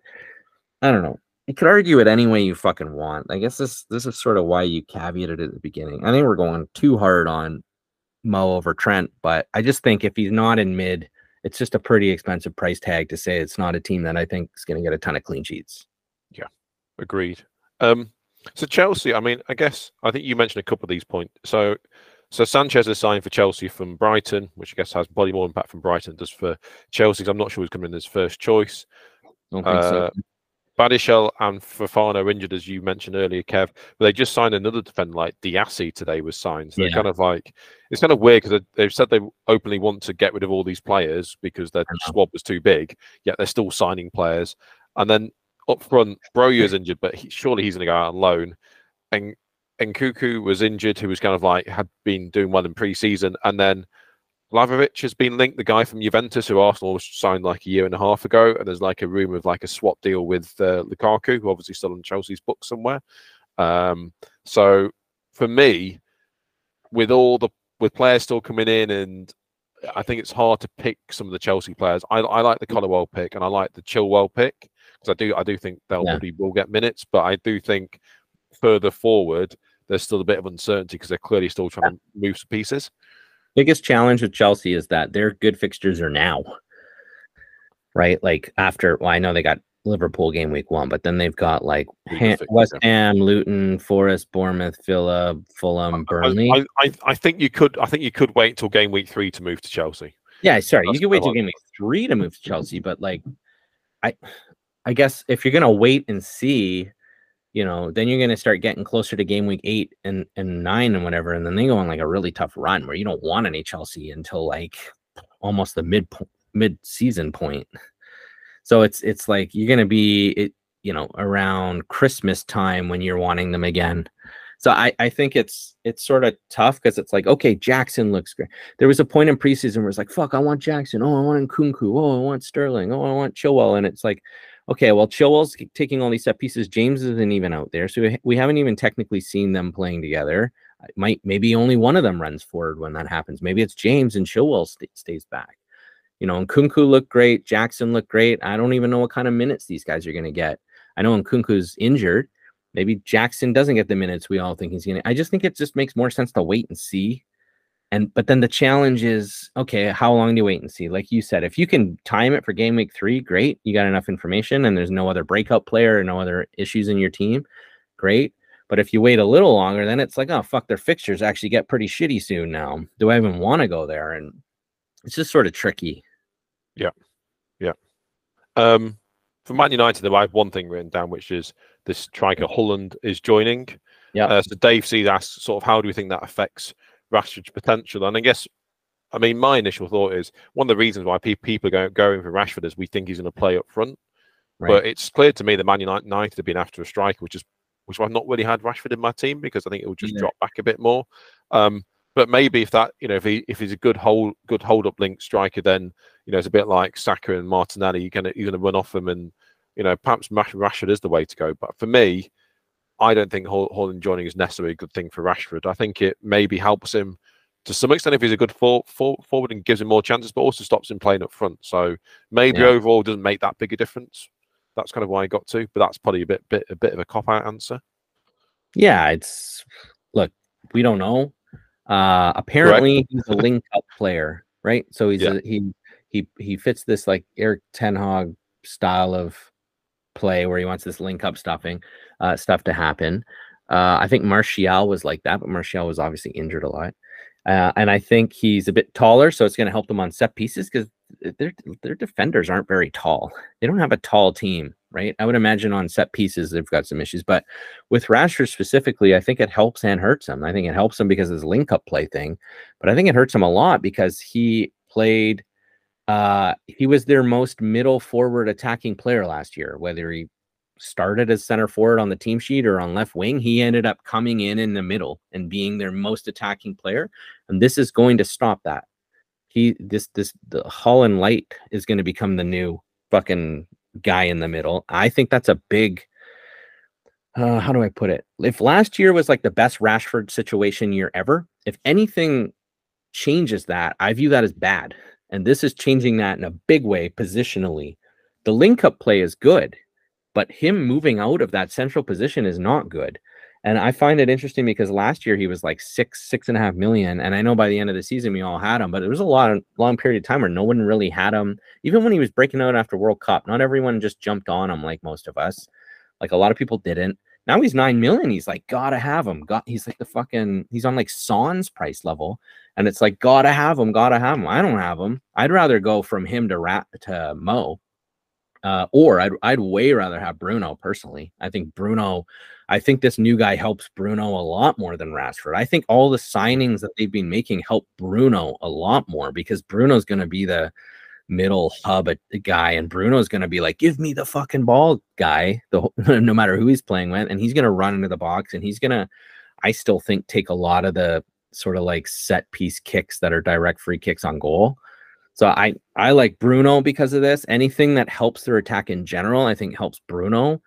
I don't know. You could argue it any way you fucking want. I guess this this is sort of why you caveated at the beginning. I think we're going too hard on Mo over Trent, but I just think if he's not in mid, it's just a pretty expensive price tag to say it's not a team that I think is going to get a ton of clean sheets. Yeah, agreed. Um, so Chelsea, I mean, I guess I think you mentioned a couple of these points. So, so Sanchez is signed for Chelsea from Brighton, which I guess has probably more impact from Brighton than does for Chelsea. I'm not sure who's coming in as first choice. Don't think so. Uh, Badiashile and Fofana are injured, as you mentioned earlier, Kev. But they just signed another defender, like Disasi, today was signed. So they're kind of like it's kind of weird because they've said they openly want to get rid of all these players because their squad was too big. Yet they're still signing players. And then up front, Broja's injured, but he, surely he's going to go out on loan. And and Cuckoo was injured, who was kind of like had been doing well in pre-season, and then Vlahovic has been linked, the guy from Juventus who Arsenal signed like a year and a half ago, and there's like a rumor of like a swap deal with uh, Lukaku, who obviously still on Chelsea's book somewhere. Um, so for me, with all the with players still coming in, and I think it's hard to pick some of the Chelsea players. I, I like the Colwill pick, and I like the Chilwell pick because I do I do think they'll Yeah. probably will get minutes, but I do think further forward there's still a bit of uncertainty because they're clearly still trying to move some pieces. biggest challenge with Chelsea is that their good fixtures are now. Right? Like after well, I know they got Liverpool game week one, but then they've got like Han- West Ham, Luton, Forest, Bournemouth, Villa, Fulham, Burnley. I, I, I think you could I think you could wait until game week three to move to Chelsea. yeah, sorry, you that's can what wait till game week three to move to Chelsea, but like I I guess if you're gonna wait and see, you know, then you're gonna start getting closer to game week eight and, and nine and whatever, and then they go on like a really tough run where you don't want any Chelsea until like almost the mid mid season point. So it's it's like you're gonna be it, you know, around Christmas time when you're wanting them again. So I, I think it's it's sort of tough because it's like, okay, Jackson looks great. There was a point in preseason where it's like, fuck, I want Jackson. Oh, I want Nkunku. Oh, I want Sterling. Oh, I want Chilwell. And it's like, okay, well, Chilwell's taking all these set pieces. James isn't even out there. So we, haven't even technically seen them playing together. Might maybe only one of them runs forward when that happens. Maybe it's James and Chilwell st- stays back. You know, and Kunku looked great. Jackson looked great. I don't even know what kind of minutes these guys are going to get. I know Nkunku's injured. Maybe Jackson doesn't get the minutes we all think he's going to. I just think it just makes more sense to wait and see. And but then the challenge is okay, how long do you wait and see? Like you said, if you can time it for game week three, great. You got enough information and there's no other breakout player or no other issues in your team, great. But if you wait a little longer, then it's like, oh fuck, their fixtures actually get pretty shitty soon now. Do I even want to go there? And it's just sort of tricky. Yeah. Yeah. Um, for Man United, though, I have one thing written down, which is this striker Højlund is joining. Yeah. Uh, so Dave C asks, sort of, how do we think that affects Rashford's potential? And I guess, I mean, my initial thought is one of the reasons why pe- people are going, going for Rashford is we think he's going to play up front. But it's clear to me that Man United United have been after a striker, which is which I've not really had Rashford in my team because I think it will just Yeah. drop back a bit more. Um, but maybe if that, you know, if he if he's a good hold good hold up link striker, then you know it's a bit like Saka and Martinelli. You're gonna you're gonna run off them, and you know perhaps Rashford is the way to go. But for me, I don't think Højlund joining is necessarily a good thing for Rashford. I think it maybe helps him to some extent if he's a good for, for, forward and gives him more chances, but also stops him playing up front. So maybe Yeah. overall doesn't make that big a difference. That's kind of why I got to, but that's probably a bit bit a bit of a cop out answer. Yeah, it's look, we don't know. Uh apparently he's a link up player, right? So he's Yeah. a, he he he fits this like Erik ten Hag style of play where he wants this link up stuffing uh stuff to happen. Uh I think Martial was like that, but Martial was obviously injured a lot. Uh, and I think he's a bit taller, so it's going to help them on set pieces because their their defenders aren't very tall. They don't have a tall team, right? I would imagine on set pieces they've got some issues, but with Rashford specifically, I think it helps and hurts him. I think it helps him because of his link up play thing, but I think it hurts him a lot because he played. Uh, he was their most middle forward attacking player last year. Whether he started as center forward on the team sheet or on left wing, he ended up coming in in the middle and being their most attacking player. And this is going to stop that. He this this the Højlund Light is going to become the new fucking guy in the middle. I think that's a big uh, how do I put it? If last year was like the best Rashford situation year ever, if anything changes that, I view that as bad. And this is changing that in a big way positionally. The link up play is good, but him moving out of that central position is not good. And I find it interesting because last year he was like six, six and a half million. And I know by the end of the season we all had him, but there was a lot of long period of time where no one really had him. Even when he was breaking out after World Cup, not everyone just jumped on him like most of us. Like a lot of people didn't. Now he's nine million. He's like, gotta have him. Got he's like the fucking he's on like Son's price level. And it's like, gotta have him, gotta have him. I don't have him. I'd rather go from him to rat to Mo. Uh, or I'd I'd way rather have Bruno personally. I think Bruno, I think this new guy helps Bruno a lot more than Rashford. I think all the signings that they've been making help Bruno a lot more because Bruno's gonna be the middle hub guy, and Bruno's gonna be like, give me the fucking ball, guy. The whole- [LAUGHS] no matter who he's playing with, and he's gonna run into the box, and he's gonna, I still think, take a lot of the sort of like set piece kicks that are direct free kicks on goal. So I I like Bruno because of this. Anything that helps their attack in general, I think helps Bruno,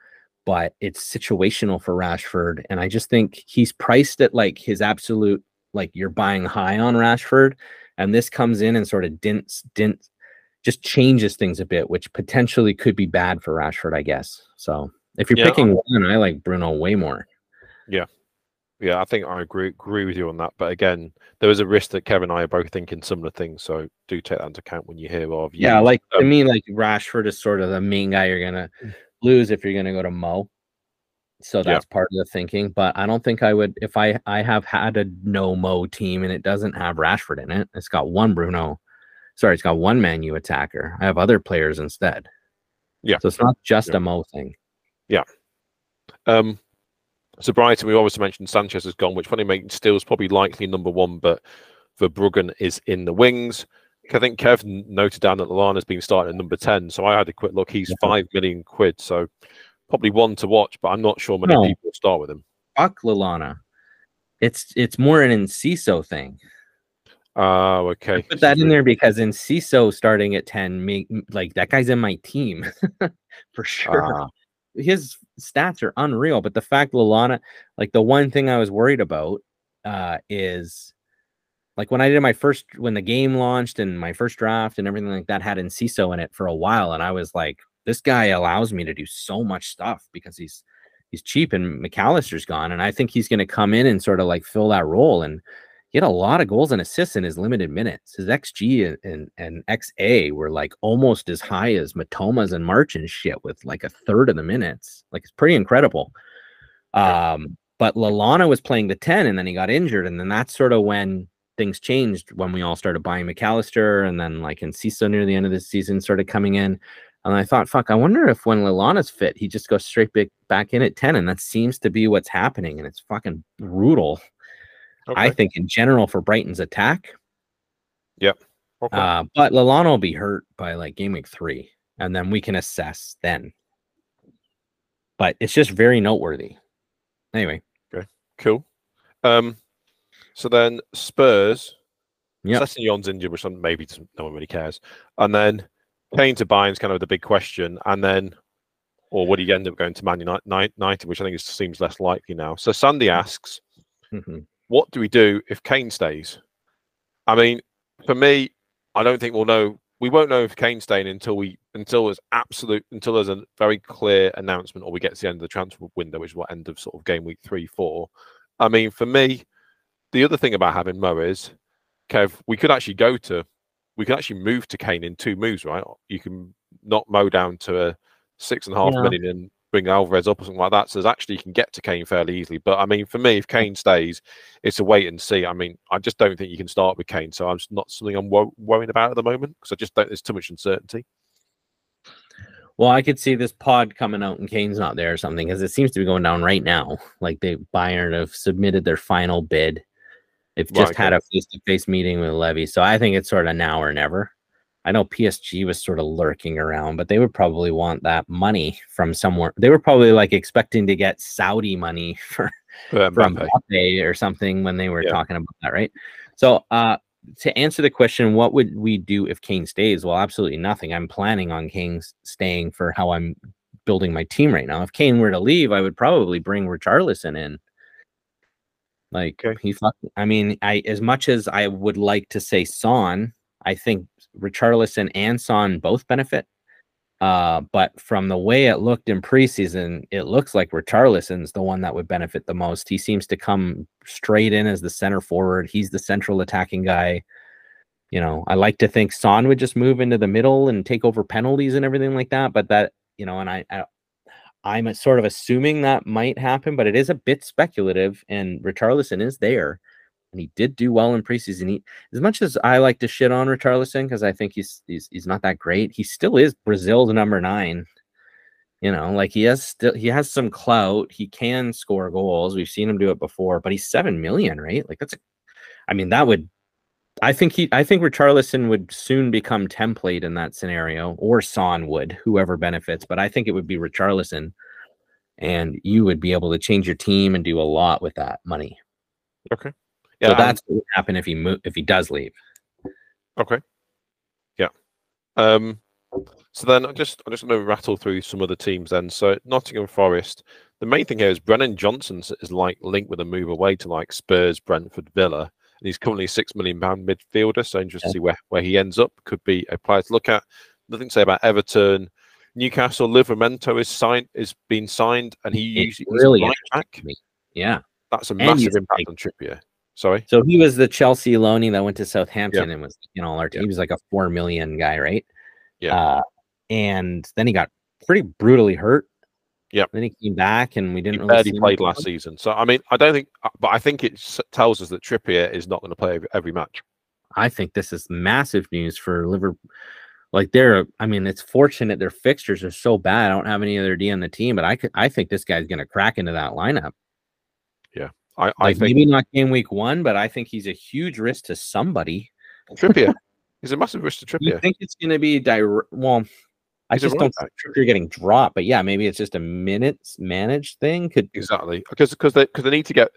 but it's situational for Rashford, and I just think he's priced at like his absolute like you're buying high on Rashford, and this comes in and sort of dints dint just changes things a bit, which potentially could be bad for Rashford, I guess. So if you're Yeah. picking one, I like Bruno way more. Yeah, I think I agree agree with you on that. But again, there is a risk that Kevin and I are both thinking similar things. So do take that into account when you hear of Yeah, views. like to Um, me, like Rashford is sort of the main guy you're gonna lose if you're gonna go to Mo. So Yeah. that's part of the thinking. But I don't think I would if I I have had a no Mo team and it doesn't have Rashford in it. It's got one Bruno. Sorry, it's got one Man U attacker. I have other players instead. Yeah. So it's not just Yeah. a Mo thing. Yeah. Um, so Brighton, we obviously mentioned Sanchez has gone, which funny makes Steele's probably likely number one, but Verbruggen is in the wings. I think Kev noted down that Lallana's been starting at number 10. So I had a quick look. He's Yeah. five million quid. So probably one to watch, but I'm not sure many No. people will start with him. Fuck Lallana. It's it's more an Enciso thing. Oh, okay. I put that in there because Enciso starting at 10, make like that guy's in my team [LAUGHS] for sure. Ah, His stats are unreal, but the fact Lallana, like the one thing I was worried about uh is like when I did my first when the game launched and my first draft and everything like that had Enciso in it for a while, and I was like, this guy allows me to do so much stuff because he's he's cheap and Mac Allister's gone, and I think he's going to come in and sort of like fill that role and he had a lot of goals and assists in his limited minutes. His XG and, and, and XA were like almost as high as Mitoma's and March and shit with like a third of the minutes. Like it's pretty incredible. Um, but Lallana was playing the 10 and then he got injured. And then that's sort of when things changed when we all started buying Mac Allister and then like Enciso near the end of the season started coming in. And I thought, fuck, I wonder if when Lallana's fit, he just goes straight back in at 10. And that seems to be what's happening. And it's fucking brutal. I think in general for Brighton's attack. Yep. Okay. Uh, but Lallana will be hurt by like game week three, and then we can assess then. But it's just very noteworthy. Anyway, Okay. cool. Um, so then Spurs, Yep. Sessegnon's injured, which maybe no one really cares. And then Kane to Bayern's kind of the big question. And then, or would he end up going to Man United, which I think is, seems less likely now. So Sandy asks, Mhm. What do we do if Kane stays? I mean, for me, I don't think we'll know we won't know if Kane's staying until we until there's absolute until there's a very clear announcement or we get to the end of the transfer window, which is what end of sort of game week three, four. I mean, for me, the other thing about having Mo is, Kev, we could actually go to, we could actually move to Kane in two moves, right? You can knock Mo down to a six and a half Yeah. million and bring Alvarez up or something like that. So actually you can get to Kane fairly easily. But I mean, for me, if Kane stays, it's a wait and see. I mean, I just don't think you can start with Kane. So I'm just not something I'm wo- worrying about at the moment because I just don't. There's too much uncertainty. Well, I could see this pod coming out and Kane's not there or something because it seems to be going down right now. Like they Bayern have submitted their final bid. They've just Right, had a face-to-face meeting with Levy, so I think it's sort of now or never. I know PSG was sort of lurking around, but they would probably want that money from somewhere. They were probably like expecting to get Saudi money [LAUGHS] for For from Mbappe. Or something when they were Yeah. talking about that, right? So, uh, to answer the question, what would we do if Kane stays? Well, absolutely nothing. I'm planning on Kane staying for how I'm building my team right now. If Kane were to leave, I would probably bring Richarlison in. Like Okay. he. I mean, I as much as I would like to say Son, I think Richarlison and Son both benefit. Uh, but from the way it looked in preseason, it looks like Richarlison's the one that would benefit the most. He seems to come straight in as the center forward. He's the central attacking guy. You know, I like to think Son would just move into the middle and take over penalties and everything like that. But that, you know, and I, I I'm sort of assuming that might happen, but it is a bit speculative. And Richarlison is there, and he did do well in preseason. He, as much as I like to shit on Richarlison because I think he's he's he's not that great, he still is Brazil's number nine. You know, like he has still he has some clout. He can score goals. We've seen him do it before, but he's seven million, right? Like that's a, I mean, that would I think he I think Richarlison would soon become template in that scenario, or Son would, whoever benefits. But I think it would be Richarlison, and you would be able to change your team and do a lot with that money. Okay. So and- that's what would happen if he mo- if he does leave. Okay. Yeah. Um. So then I just I'm just going to rattle through some other teams then. So Nottingham Forest. The main thing here is Brennan Johnson is like linked with a move away to like Spurs, Brentford, Villa, and he's currently a six million pound midfielder. So interested to see where, where he ends up. Could be a player to look at. Nothing to say about Everton. Newcastle Livramento is signed is being signed, and he usually really right back. interesting. Yeah. That's a And massive impact like- on Trippier. Sorry. So he was the Chelsea loanee that went to Southampton and was, you know, our Yeah. he was like a four million guy, right? Yeah. Uh, and then he got pretty brutally hurt. Yeah. Then he came back, and we didn't really barely see played last season. So I mean, I don't think, uh, but I think it tells us that Trippier is not going to play every, every match. I think this is massive news for Liverpool. Like they're, I mean, it's fortunate their fixtures are so bad. I don't have any other D on the team, but I could, I think this guy's going to crack into that lineup. I, I Like think maybe not game week one, but I think he's a huge risk to somebody. Trippier is a massive risk to You Trippier. think it's going to be direct? Well, I He's just don't back. think you're getting dropped. But yeah, maybe it's just a minutes managed thing. Could Exactly because because they because they need to get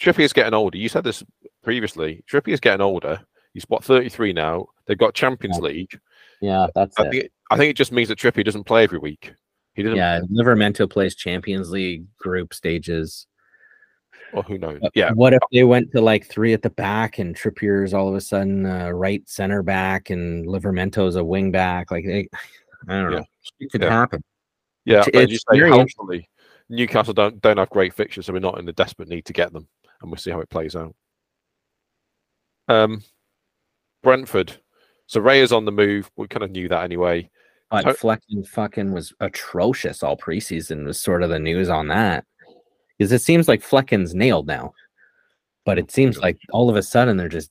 Trippier's getting older. You said this previously. Trippier's getting older. He's what thirty three now. They've got Champions League. yeah, that's I it. think I think it just means that Trippier doesn't play every week. He doesn't. Yeah, Livramento plays Champions League group stages. Or who knows? Yeah. What if they went to like three at the back and Trippier's all of a sudden uh, right center back and Livramento's a wing back? Like they, I don't Yeah. know. It could Yeah. happen. Yeah. It's- But as you say, hopefully Newcastle don't don't have great fixtures, so we're not in the desperate need to get them, and we'll see how it plays out. Um, Brentford. So Raya's on the move. We kind of knew that anyway. But Flekken fucking was atrocious all preseason. Was sort of the news on that because it seems like Flekken's nailed now, but it seems like all of a sudden they're just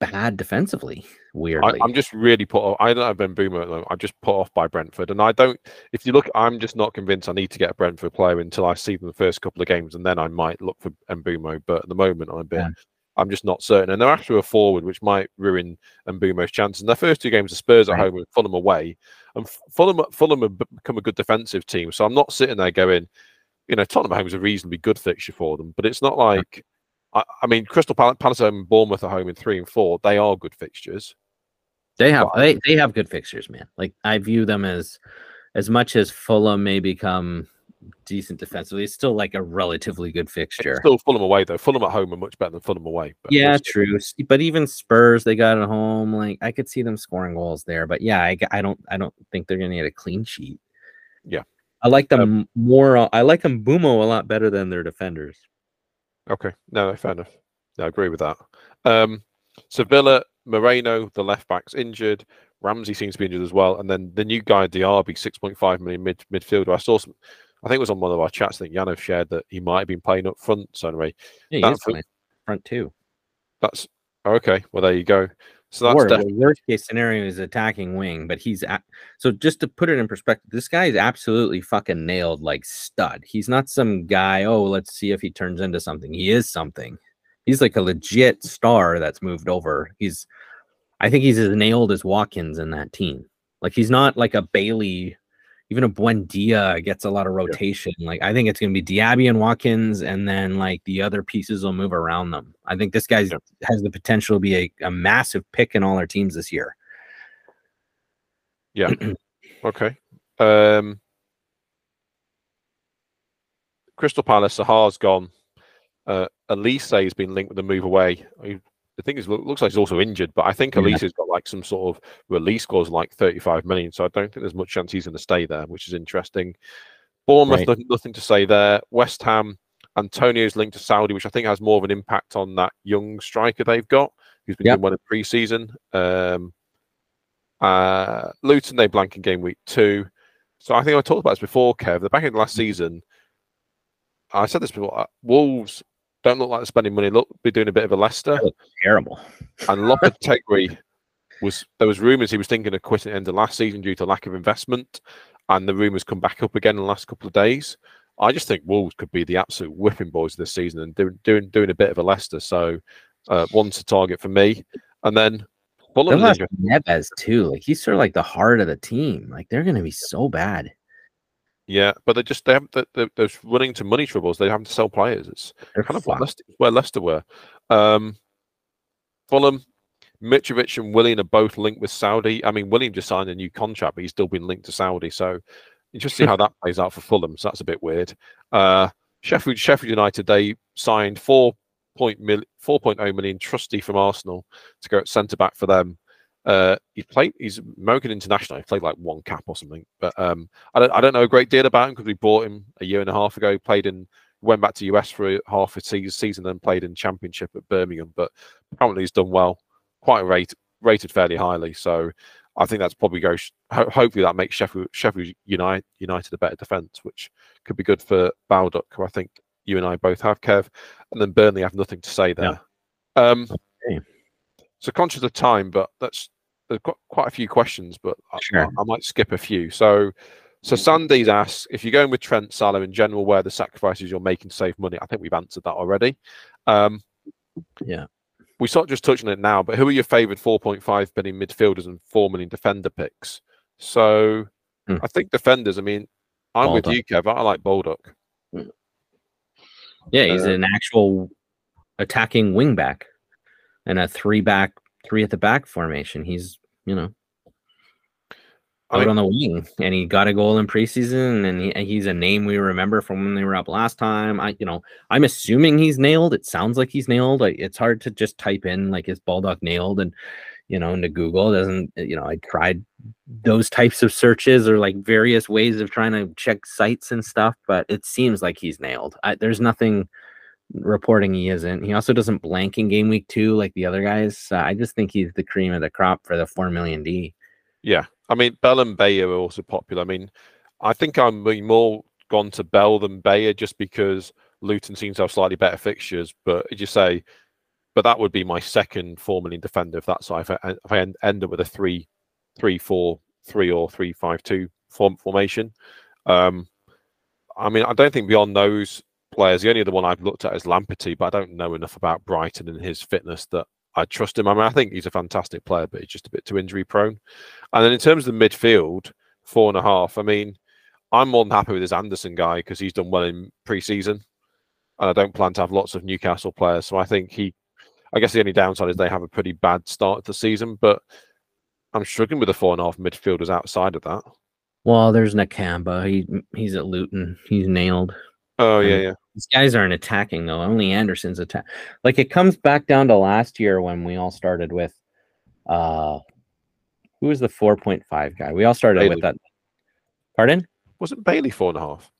bad defensively. I, Weirdly, I'm just really put off. I don't have Ben Boomer moment. I'm just put off by Brentford. And I don't, if you look, I'm just not convinced I need to get a Brentford player until I see them the first couple of games. And then I might look for Mbeumo. But at the moment, I'm a bit, Yeah. I'm just not certain. And they're after a forward, which might ruin Mbeumo's chances. And their first two games are Spurs at Right. home and Fulham away. And Fulham, Fulham have become a good defensive team. So I'm not sitting there going, you know, Tottenham is a reasonably good fixture for them. But it's not like, I, I mean, Crystal Pal- Palace home and Bournemouth at home in three and four, they are good fixtures. They have Well, they, they have good fixtures, man. Like I view them as as much as Fulham may become decent defensively. It's still like a relatively good fixture. Still Fulham away though. Fulham at home are much better than Fulham away. But yeah, true. But even Spurs, they got at home. Like I could see them scoring goals there. But yeah, I, I don't I don't think they're gonna get a clean sheet. Yeah, I like them um, more. I like them Bumo a lot better than their defenders. Okay, no, fair enough. I agree with that. Um, So Villa, Moreno, the left back's injured. Ramsey seems to be injured as well, and then the new guy Diaby, six point five million mid midfielder. I saw some. I think it was on one of our chats. I think Yano shared that he might have been playing up front. So anyway, yeah, he playing front too. That's okay. Well, there you go. So that's or the worst case scenario is attacking wing, but he's at, so just to put it in perspective, this guy is absolutely fucking nailed like stud. He's not some guy. Oh, let's see if he turns into something. He is something. He's like a legit star that's moved over. He's I think he's as nailed as Watkins in that team. Like he's not like a Bailey, even a Buendia gets a lot of rotation. Yeah. Like I think it's gonna be Diaby and Watkins, and then like the other pieces will move around them. I think this guy yeah. has the potential to be a, a massive pick in all our teams this year. Yeah. [CLEARS THROAT] okay. Um Crystal Palace, Zaha's gone. Uh, Olise has been linked with the move away. The thing is, looks like he's also injured, but I think Olise has got like some sort of release clause, like 35 million. So I don't think there's much chance he's going to stay there, which is interesting. Bournemouth, right. nothing, to say there. West Ham, Antonio's linked to Saudi, which I think has more of an impact on that young striker they've got, who's been yep. doing well in pre-season. Um, uh, Luton, they blank in game week two. So I think I talked about this before, Kev. The back end of last season, I said this before. Uh, Wolves don't look like they're spending money. Look, be doing a bit of a Leicester. Terrible. And Lopetegui was there was rumours he was thinking of quitting at the end of last season due to lack of investment, and the rumours come back up again in the last couple of days. I just think Wolves could be the absolute whipping boys this season and doing doing doing a bit of a Leicester. So uh, one's a target for me, and then Fulham. Neves too. Like he's sort of like the heart of the team. Like they're going to be so bad. Yeah, but they just they have they're, they're running into money troubles. They have to sell players. It's they're kind of Leicester, where Leicester were. Um, Fulham, Mitrovic and Willian are both linked with Saudi. I mean, Willian just signed a new contract, but he's still been linked to Saudi. So interesting how [LAUGHS] that plays out for Fulham. So that's a bit weird. Uh, Sheffield Sheffield United they signed four point mil, 4.0 million Trusty from Arsenal to go at centre back for them. Uh, he played. He's American international. He played like one cap or something. But um, I don't. I don't know a great deal about him because we bought him a year and a half ago. He Played in. Went back to US for half a season, then played in Championship at Birmingham. But apparently he's done well. Quite rated rated fairly highly. So I think that's probably. Ho- hopefully that makes Sheffield Sheffield United United a better defence, which could be good for Baldock, who I think you and I both have, Kev. And then Burnley have nothing to say there. Yeah. Um, okay. So conscious of time, but that's there's quite a few questions, but sure. I, I, might skip a few. So, so Sandy's asks if you're going with Trent Salah in general, where the sacrifices you're making to save money. I think we've answered that already. Um, yeah, we sort of just touching it now. But who are your favoured 4.5 billion midfielders and four million defender picks? So, hmm. I think defenders. I mean, I'm Baldock. with you, Kev. I like Baldock. Yeah, he's uh, an actual attacking wing back and a three back three at the back formation. He's you know out I, on the wing, and he got a goal in preseason, and he, he's a name we remember from when they were up last time. I you know I'm assuming he's nailed. It sounds like he's nailed. it's hard to just type in like is Baldock nailed and you know into Google it doesn't you know I tried those types of searches or like various ways of trying to check sites and stuff, but it seems like he's nailed. I, there's nothing reporting he isn't. He also doesn't blank in game week two like the other guys. I just think he's the cream of the crop for the four million D. Yeah, I mean Bell and Beyer are also popular. I mean, I think I'm more gone to Bell than Beyer just because Luton seems to have slightly better fixtures. But as you say, but that would be my second four million defender if that's if I, if I end up with a three, three, four, three or three, five, two form formation. Um, I mean, I don't think beyond those players. The only other one I've looked at is Lamptey, but I don't know enough about Brighton and his fitness that I trust him. I mean, I think he's a fantastic player, but he's just a bit too injury prone. And then in terms of the midfield, four and a half. I mean, I'm more than happy with this Anderson guy because he's done well in pre-season, and I don't plan to have lots of Newcastle players. So I think he. I guess the only downside is they have a pretty bad start to the season, but I'm struggling with the four and a half midfielders outside of that. Well, there's Nakamba. He he's at Luton. He's nailed. Oh yeah, yeah. These guys aren't attacking though. Only Anderson's attack. Like it comes back down to last year when we all started with uh who was the 4.5 guy? We all started Bailey. with that. Pardon? Wasn't Bailey four and a half?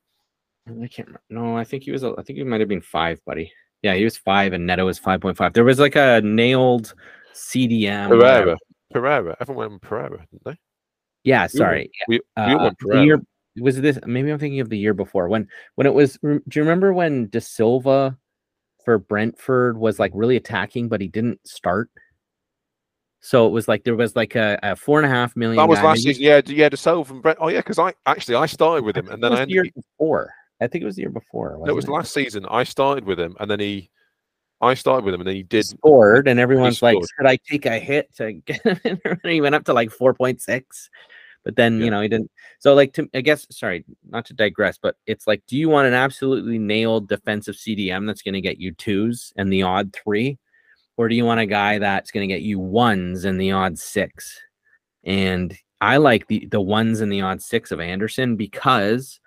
I can't remember. No, I think he was I think he might have been 5, buddy. Yeah, he was 5 and Neto was 5.5. There was like a nailed CDM. Pereira. Pereira. Everyone went Pereira, didn't they? Yeah, sorry. We, we all Uh, went Pereira. Was this maybe I'm thinking of the year before when when it was do you remember when Dasilva for Brentford was like really attacking but he didn't start so it was like there was like a, a four and a half million That was last season. Yeah, yeah, the Self and Brent. Oh yeah, because I actually I started with him, and it then I the year before I think it was the year before no, it was last season. I started with him, and then he, I started with him, and then he did. scored and everyone's like should I take a hit to [LAUGHS] get him? And he went up to like 4.6 but then Yeah. you know he didn't so like to i guess sorry not to digress but it's like do you want an absolutely nailed defensive cdm that's going to get you twos and the odd three or do you want a guy that's going to get you ones and the odd six and i like the the ones and the odd six of anderson because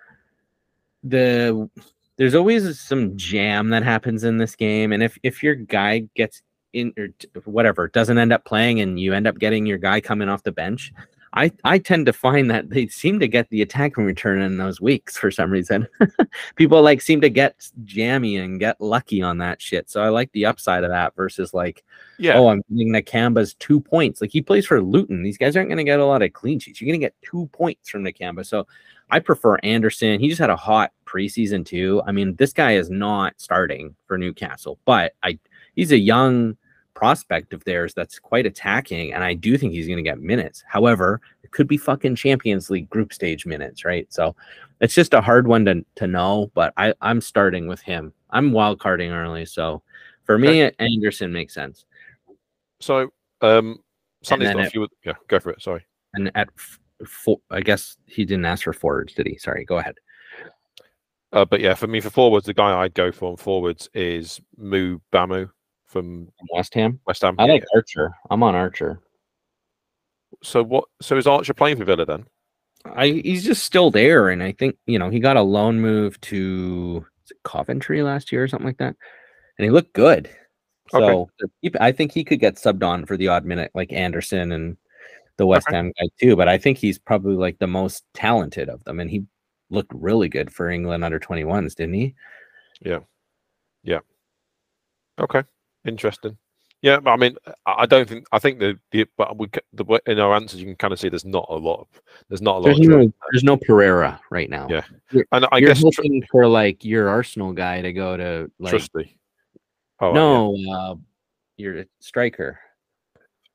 the there's always some jam that happens in this game and if if your guy gets in or whatever doesn't end up playing and you end up getting your guy coming off the bench I, I tend to find that they seem to get the attacking return in those weeks for some reason. [LAUGHS] People like seem to get jammy and get lucky on that shit. So I like the upside of that versus like, Yeah, oh, I'm getting Nakamba's two points. Like he plays for Luton. These guys aren't going to get a lot of clean sheets. You're going to get two points from Nakamba. So I prefer Anderson. He just had a hot preseason too. I mean, this guy is not starting for Newcastle, but I he's a young prospect of theirs that's quite attacking, and I do think he's going to get minutes. However, it could be fucking Champions League group stage minutes, right? So it's just a hard one to, to know, but I, I'm starting with him. I'm wild carding early, so for me, Anderson makes sense. So, um, got a few. Yeah, go for it. Sorry. And at four, I guess he didn't ask for forwards, did he? Sorry, go ahead. Uh, but yeah, for me, for forwards, the guy I'd go for on forwards is Mu Bamu from West Ham. West Ham. I like Archer. I'm on Archer. So what? So is Archer playing for Villa then? I he's just still there, and I think you know he got a loan move to Coventry last year or something like that, and he looked good. Okay. So he- I think he could get subbed on for the odd minute, like Anderson and the West Okay. Ham guy too. But I think he's probably like the most talented of them, and he looked really good for England under 21s, didn't he? Yeah. Yeah. Okay, interesting. Yeah, but I mean, I don't think I think the the but we the way- in our answers you can kind of see there's not a lot of there's not a lot. There's Of no, there's no Pereira right now. Yeah. You're, and I you're guess hoping for like your Arsenal guy to go to like Trusty. Oh, yeah. no, uh, your striker.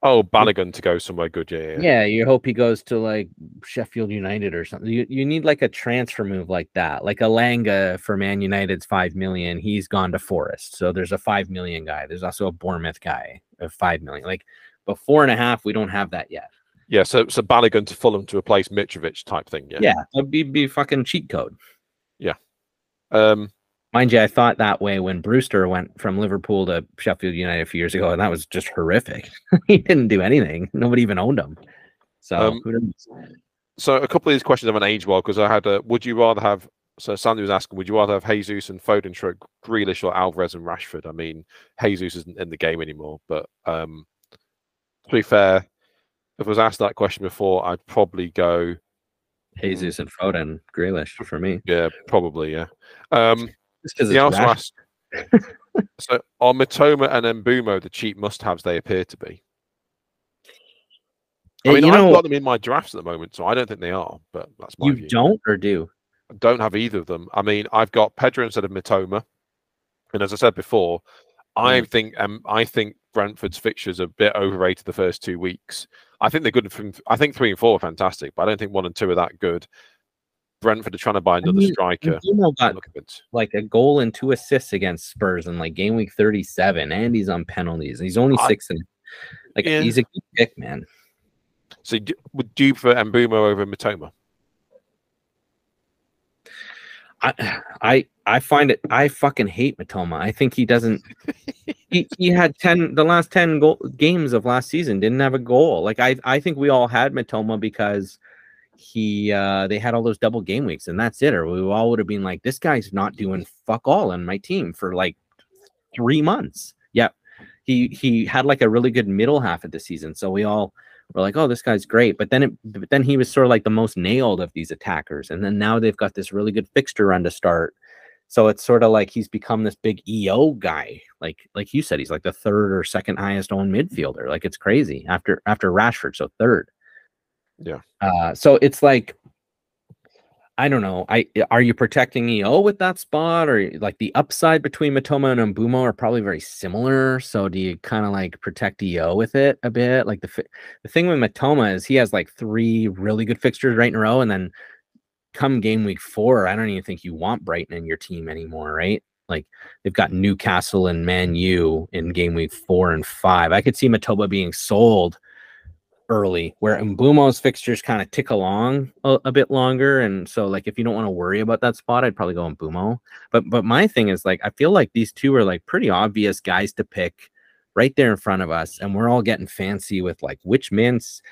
Oh, Balogun to go somewhere good. Yeah, yeah. Yeah. you hope he goes to like Sheffield United or something. You, you need like a transfer move like that, like Elanga for Man United's five million. He's gone to Forest, so there's a five million guy. There's also a Bournemouth guy of five million. Like, but four and a half, we don't have that yet. Yeah, so so Balogun to Fulham to replace Mitrovic type thing. Yeah. Yeah, that'd be, be fucking cheat code. Yeah. Um. Mind you, I thought that way when Brewster went from Liverpool to Sheffield United a few years ago, and that was just horrific. [LAUGHS] he didn't do anything. Nobody even owned him. So Um? So a couple of these questions haven't age well because I had a. Would you rather have? So Sandy was asking, would you rather have Jesus and Foden, stroke Grealish, or Alvarez and Rashford? I mean, Jesus isn't in the game anymore, but um, to be fair, if I was asked that question before, I'd probably go, Jesus and Foden, Grealish for me. yeah, probably, yeah. Um, because he also asked, [LAUGHS] so are Mitoma and Mbeumo the cheap must-haves they appear to be? I mean, you I've know, got them in my drafts at the moment, so I don't think they are, but that's my you view. don't or do? I don't have either of them. I mean, I've got Pedro instead of Mitoma, and as I said before, I think um, I think Brentford's fixtures are a bit overrated the first two weeks. I think they're good from. I think three and four are fantastic, but I don't think one and two are that good. Brentford are trying to buy another mean, striker. Mbeumo got Look at it. like a goal and two assists against Spurs in like game week 37, and he's on penalties. He's only I- six and like Yeah. he's a good pick, man. So, do, would you prefer Mbeumo over Mitoma? I I I find it I fucking hate Mitoma. I think he doesn't he, he had 10 the last 10 goal, games of last season didn't have a goal. Like I I think we all had Mitoma because he uh they had all those double game weeks and that's it or we all would have been like this guy's not doing fuck all on my team for like three months. Yeah he he had like a really good middle half of the season so we all were like oh this guy's great. But then it but then he was sort of like the most nailed of these attackers and then now they've got this really good fixture run to start. So it's sort of like he's become this big eo guy like like you said he's like the third or second highest owned midfielder like it's crazy after after rashford so third Yeah. uh, so it's like, I don't know. I are you protecting EO with that spot, or like the upside between Mitoma and Mbeumo are probably very similar. So do you kind of like protect EO with it a bit? Like the the thing with Mitoma is he has like three really good fixtures right in a row, and then come game week four, I don't even think you want Brighton in your team anymore, right? Like they've got Newcastle and Man U in game week four and five. I could see Mitoma being sold early, where Mbeumo's fixtures kind of tick along a, a bit longer. And so, like, if you don't want to worry about that spot, I'd probably go in Mbeumo. But but my thing is like, I feel like these two are like pretty obvious guys to pick right there in front of us, and we're all getting fancy with like which man's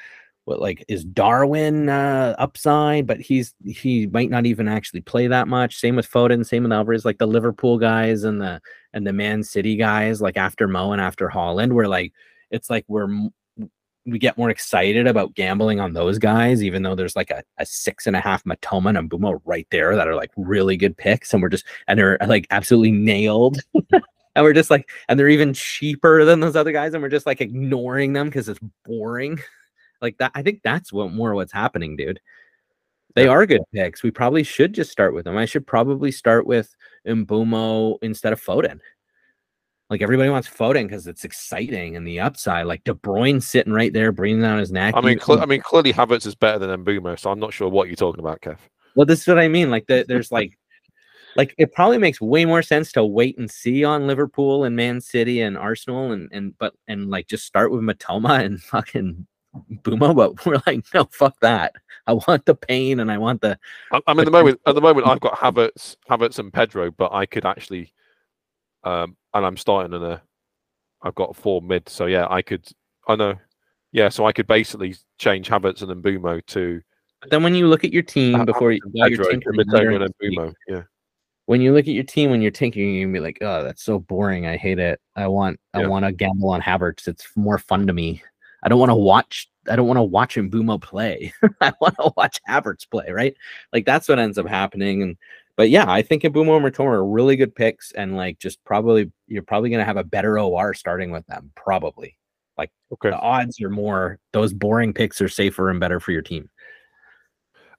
what like is Darwin uh upside, but he's he might not even actually play that much. Same with Foden, same with Alvarez, like the Liverpool guys and the and the Man City guys, like after Mo and after Haaland, we're like it's like we're we get more excited about gambling on those guys, even though there's like a, a six and a half Mitoma and Mbeumo right there that are like really good picks, and we're just and they're like absolutely nailed. [LAUGHS] and we're just like, and they're even cheaper than those other guys, and we're just like ignoring them because it's boring. Like that, I think that's what more what's happening, dude. They are good picks. We probably should just start with them. I should probably start with Mbeumo instead of Foden. Like everybody wants Foden because it's exciting and the upside. Like De Bruyne sitting right there, breathing down his neck. I mean, cl- I mean, clearly Havertz is better than Mbeumo, so I'm not sure what you're talking about, Kev. well, this is what I mean. Like the, there's like, like it probably makes way more sense to wait and see on Liverpool and Man City and Arsenal and and but and like just start with Mitoma and [LAUGHS] fucking Bumo. But we're like, no, fuck that. I want the pain and I want the I, I mean, at the moment, [LAUGHS] at the moment, I've got Havertz, Havertz, and Pedro, but I could actually, um, and I'm starting in a, I've got four mid, so yeah, I could, I know, yeah, so I could basically change Havertz and Mbeumo to But then when you look at your team before you, Havertz and while Pedro, tinkering Mitoma later and Mbeumo, yeah. when you look at your team when you're tinkering, you're gonna be like, oh, that's so boring. I hate it. I want I want to gamble on Havertz. It's more fun to me. I don't want to watch. I don't want to watch Mbeumo play. [LAUGHS] I want to watch Havertz play. Right? Like that's what ends up happening. And but yeah, I think Mbeumo and Mitoma are really good picks, and like just probably you're probably gonna have a better OR starting with them. Probably Okay. the odds are more. Those boring picks are safer and better for your team.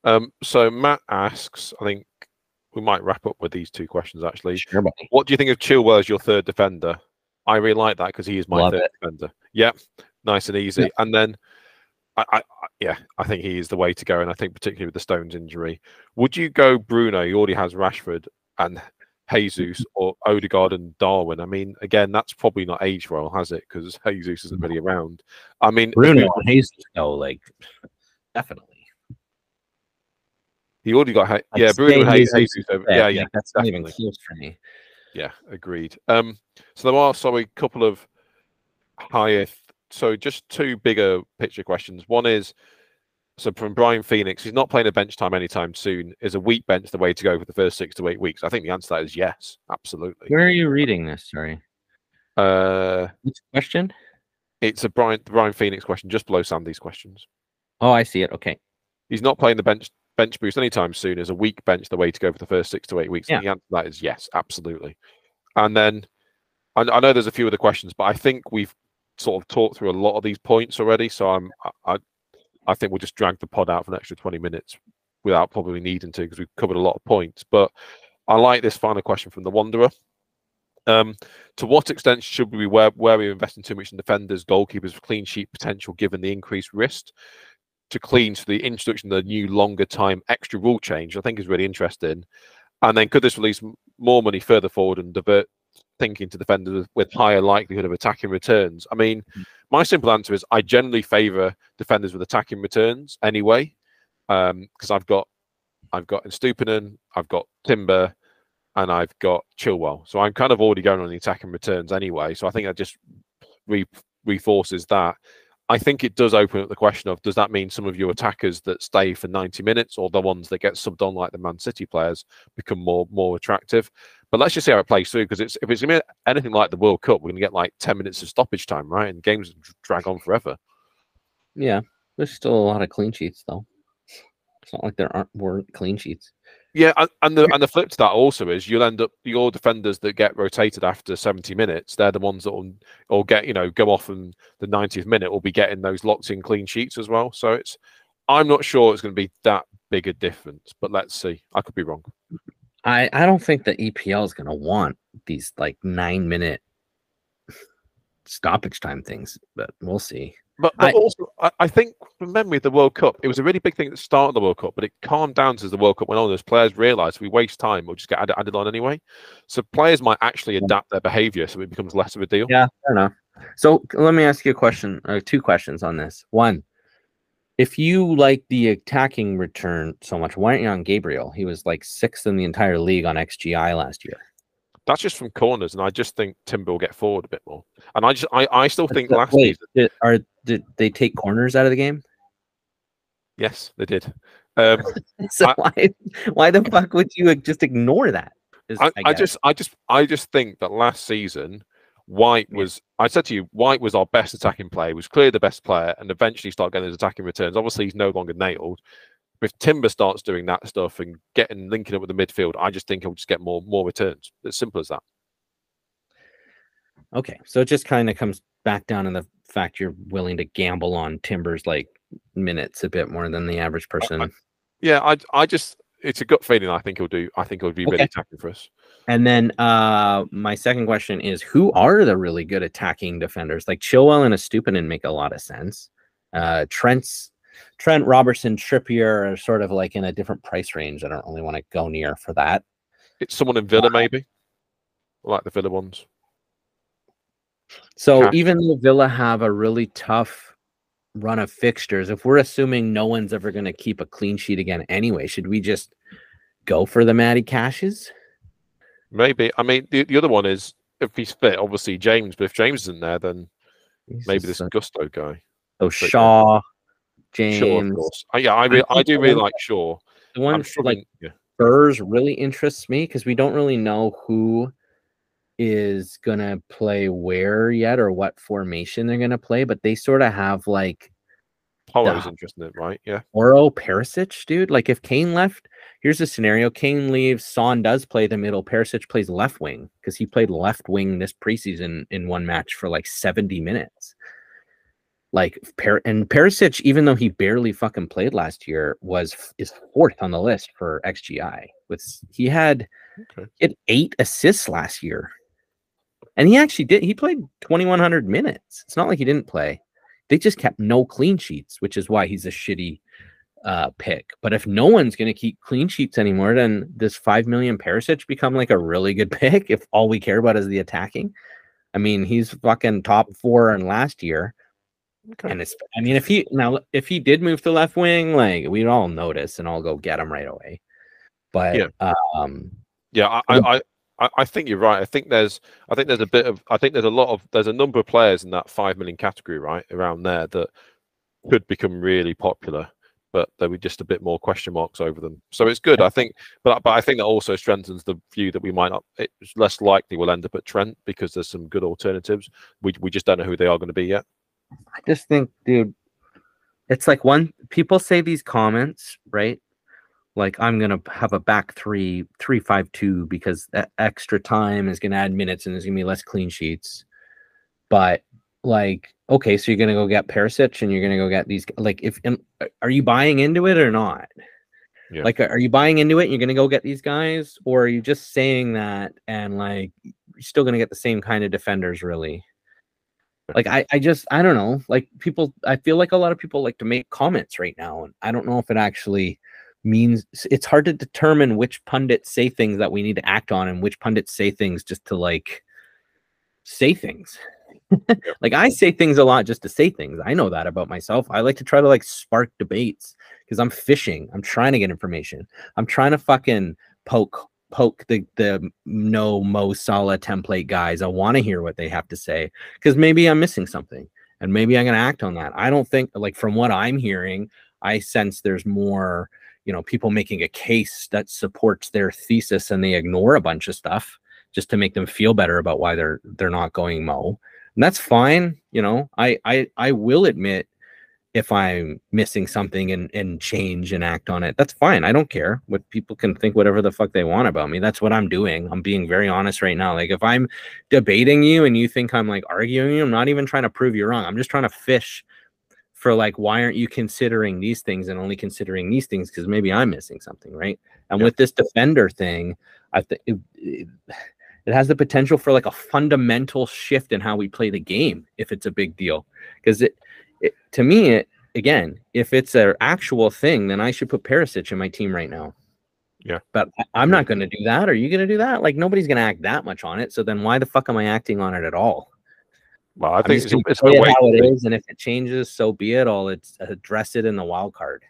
Um, so Matt asks, I think we might wrap up with these two questions actually. Sure. What do you think of Chilwell as your third defender? I really like that because he is my Love third it. defender. Yep, nice and easy. And then, I, I, yeah, I think he is the way to go. And I think particularly with the Stones injury, would you go Bruno? He already has Rashford and Jesus [LAUGHS] or Odegaard and Darwin. I mean, again, that's probably not aged well, has it? Because [LAUGHS] Jesus isn't really around. I mean, Bruno and Jesus, though, like definitely. he already got, I'd yeah, Bruno and Jesus. Jesus over, Yeah, yeah, yeah, that's not even close for me. Yeah, agreed. Um, so there are sorry, a couple of higher, so just two bigger picture questions. One is so from Brian Phoenix, he's not playing a bench time anytime soon. Is a weak bench the way to go for the first six to eight weeks? I think the answer to that is yes, absolutely. Where are you reading this? Sorry. Uh, Which question? it's a Brian Brian Phoenix question, just below Sandy's questions. Oh, I see it. Okay. He's not playing the bench bench boost anytime soon. Is a weak bench the way to go for the first six to eight weeks? Yeah. And the answer to that is yes, absolutely. And then I, I know there's a few other questions, but I think we've sort of talked through a lot of these points already. So I'm I I think we'll just drag the pod out for an extra 20 minutes without probably needing to because we've covered a lot of points. But I like this final question from the Wanderer. Um, to what extent should we be where, where we're investing too much in defenders, goalkeepers clean sheet potential given the increased risk? To clean to the introduction of the new longer time extra rule change, I think is really interesting. And then could this release more money further forward and divert thinking to defenders with, higher likelihood of attacking returns? I mean, my simple answer is I generally favour defenders with attacking returns anyway, um, because I've got I've got Estupiñán, I've got Timber, and I've got Chilwell. So I'm kind of already going on the attacking returns anyway. So I think that just re- reinforces that. I think it does open up the question of does that mean some of your attackers that stay for 90 minutes or the ones that get subbed on like the Man City players become more more attractive? But let's just see how it plays through because it's if it's gonna be anything like the World Cup, we're gonna get like 10 minutes of stoppage time, right? And games drag on forever. Yeah, there's still a lot of clean sheets though. It's not like there aren't weren't clean sheets. Yeah, and, the and the flip to that also is you'll end up your defenders that get rotated after 70 minutes, they're the ones that will or get, you know, go off in the 90th minute will be getting those locked in clean sheets as well. So it's I'm not sure it's going to be that big a difference, but let's see. I could be wrong. I I don't think the EPL is going to want these like 9 minute stoppage time things, but we'll see. But, but I, also, I, I, think from memory of the World Cup, it was a really big thing at the start of the World Cup, but it calmed down as the World Cup went on. As players realised we waste time, we'll just get added, added, on anyway. So players might actually adapt their behaviour, so it becomes less of a deal. Yeah, fair enough. So let me ask you a question, or two questions on this. One, if you like the attacking return so much, why aren't you on Gabriel? He was like sixth in the entire league on XGI last year. That's just from corners, and I just think Timber will get forward a bit more. And I just, I, I still think last wait, season, did, are did they take corners out of the game? Yes, they did. Um, [LAUGHS] so I, why, why the fuck would you just ignore that? Is, I, I, I, just, I just, I just think that last season, White was. I said to you, White was our best attacking player. Was clearly the best player, and eventually started getting his attacking returns. Obviously, he's no longer nailed, if Timber starts doing that stuff and getting linking up with the midfield, I just think he'll just get more more returns. It's simple as that. Okay, so it just kind of comes back down to the fact you're willing to gamble on Timbers like minutes a bit more than the average person. I, yeah, I I just it's a gut feeling. I think he'll do. I think he'll be okay. really attacking for us. And then uh my second question is who are the really good attacking defenders? Like Chilwell and Estupiñán make a lot of sense. Uh Trent's Trent Robertson, Trippier are sort of like in a different price range. I don't really want to go near for that. It's someone in Villa, uh, maybe, like the Villa ones. So even though Villa have a really tough run of fixtures, if we're assuming no one's ever going to keep a clean sheet again anyway, should we just go for the Matty Cashes? Maybe. I mean, the, the other one is if he's fit, obviously James, but if James isn't there, then he's maybe this a... Gusto guy. So Shaw, James. Sure, of course. Uh, yeah, I re- I do really like Shaw. The one for like yeah. Spurs really interests me because we don't really know who is gonna play where yet or what formation they're gonna play, but they sort of have like Porro's interesting, right? Yeah. Oro Perisic, dude. Like if Kane left, here's the scenario: Kane leaves, Son does play the middle, Perisic plays left wing because he played left wing this preseason in one match for like 70 minutes. Like per- and Perisic, even though he barely fucking played last year, was is fourth on the list for XGI. With he had okay. he had eight assists last year, and he actually did. He played twenty one hundred minutes. It's not like he didn't play. They just kept no clean sheets, which is why he's a shitty uh, pick. But if no one's going to keep clean sheets anymore, then does five million Perisic become like a really good [LAUGHS] pick if all we care about is the attacking? I mean, he's fucking top four in last year. Okay. And it's, I mean, if he now, if he did move to left wing, like we'd all notice and I'll go get him right away. But, yeah, um, yeah, I, I, I think you're right. I think there's, I think there's a bit of, I think there's a lot of, there's a number of players in that five million category, right around there that could become really popular, but there were just a bit more question marks over them. So it's good, I think. But but I think that also strengthens the view that we might not. It's less likely we'll end up at Trent because there's some good alternatives. We we just don't know who they are going to be yet. I just think, dude, it's like one people say these comments, right? Like I'm gonna have a back three, three five two because that extra time is gonna add minutes and there's gonna be less clean sheets. But like, okay, so you're gonna go get Perisic and you're gonna go get these. Like, if uh, are you buying into it or not? Yeah. Like, are you buying into it? And you're gonna go get these guys, or are you just saying that and like you're still gonna get the same kind of defenders, really? Like I, I just i don't know like people i feel like a lot of people like to make comments right now and i don't know if it actually means it's hard to determine which pundits say things that we need to act on and which pundits say things just to like say things. [LAUGHS] Like i say things a lot just to say things. I know that about myself. I like to try to like spark debates because i'm fishing. I'm trying to get information. I'm trying to fucking poke poke the the no Mo Salah template guys. I want to hear what they have to say because maybe I'm missing something. and maybe I'm going to act on that. I don't think, like, from what I'm hearing, I sense there's more, you know, people making a case that supports their thesis and they ignore a bunch of stuff just to make them feel better about why they're they're not going mo. And that's fine. You know, I I I will admit if I'm missing something and, and change and act on it, that's fine. I don't care what people can think whatever the fuck they want about me. That's what I'm doing. I'm being very honest right now. Like if I'm debating you and you think I'm like arguing you, I'm not even trying to prove you wrong. I'm just trying to fish for like why aren't you considering these things and only considering these things because maybe I'm missing something, right? And with this defender thing, I think it, it, it has the potential for like a fundamental shift in how we play the game if it's a big deal because it it, to me, it, again, if it's an actual thing, then I should put Perisic in my team right now. Yeah. But I, am not going to do that. Are you going to do that? Like nobody's going to act that much on it. So then why the fuck am I acting on it at all? Well, I think it's, it's it how it is, and if it changes, so be it. I'll it's address it in the wild card.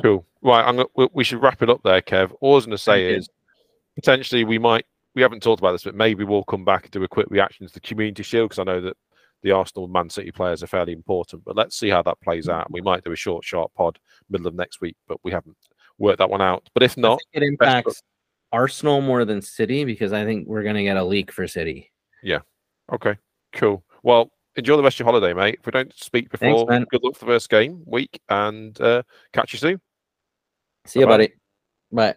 Cool. Right. I'm. Gonna, we should wrap it up there, Kev. All I was going to say is potentially we might. We haven't talked about this, but maybe we'll come back and do a quick reaction to the Community Shield because I know that the Arsenal Man City players are fairly important. But let's see how that plays out. We might do a short, sharp pod middle of next week, but we haven't worked that one out. But if not, it impacts Arsenal more than City because I think we're going to get a leak for City. Yeah. Okay. Cool. Well, enjoy the rest of your holiday, mate. If we don't speak before, Thanks, good luck for the first game week and uh, catch you soon. See you, buddy. Bye.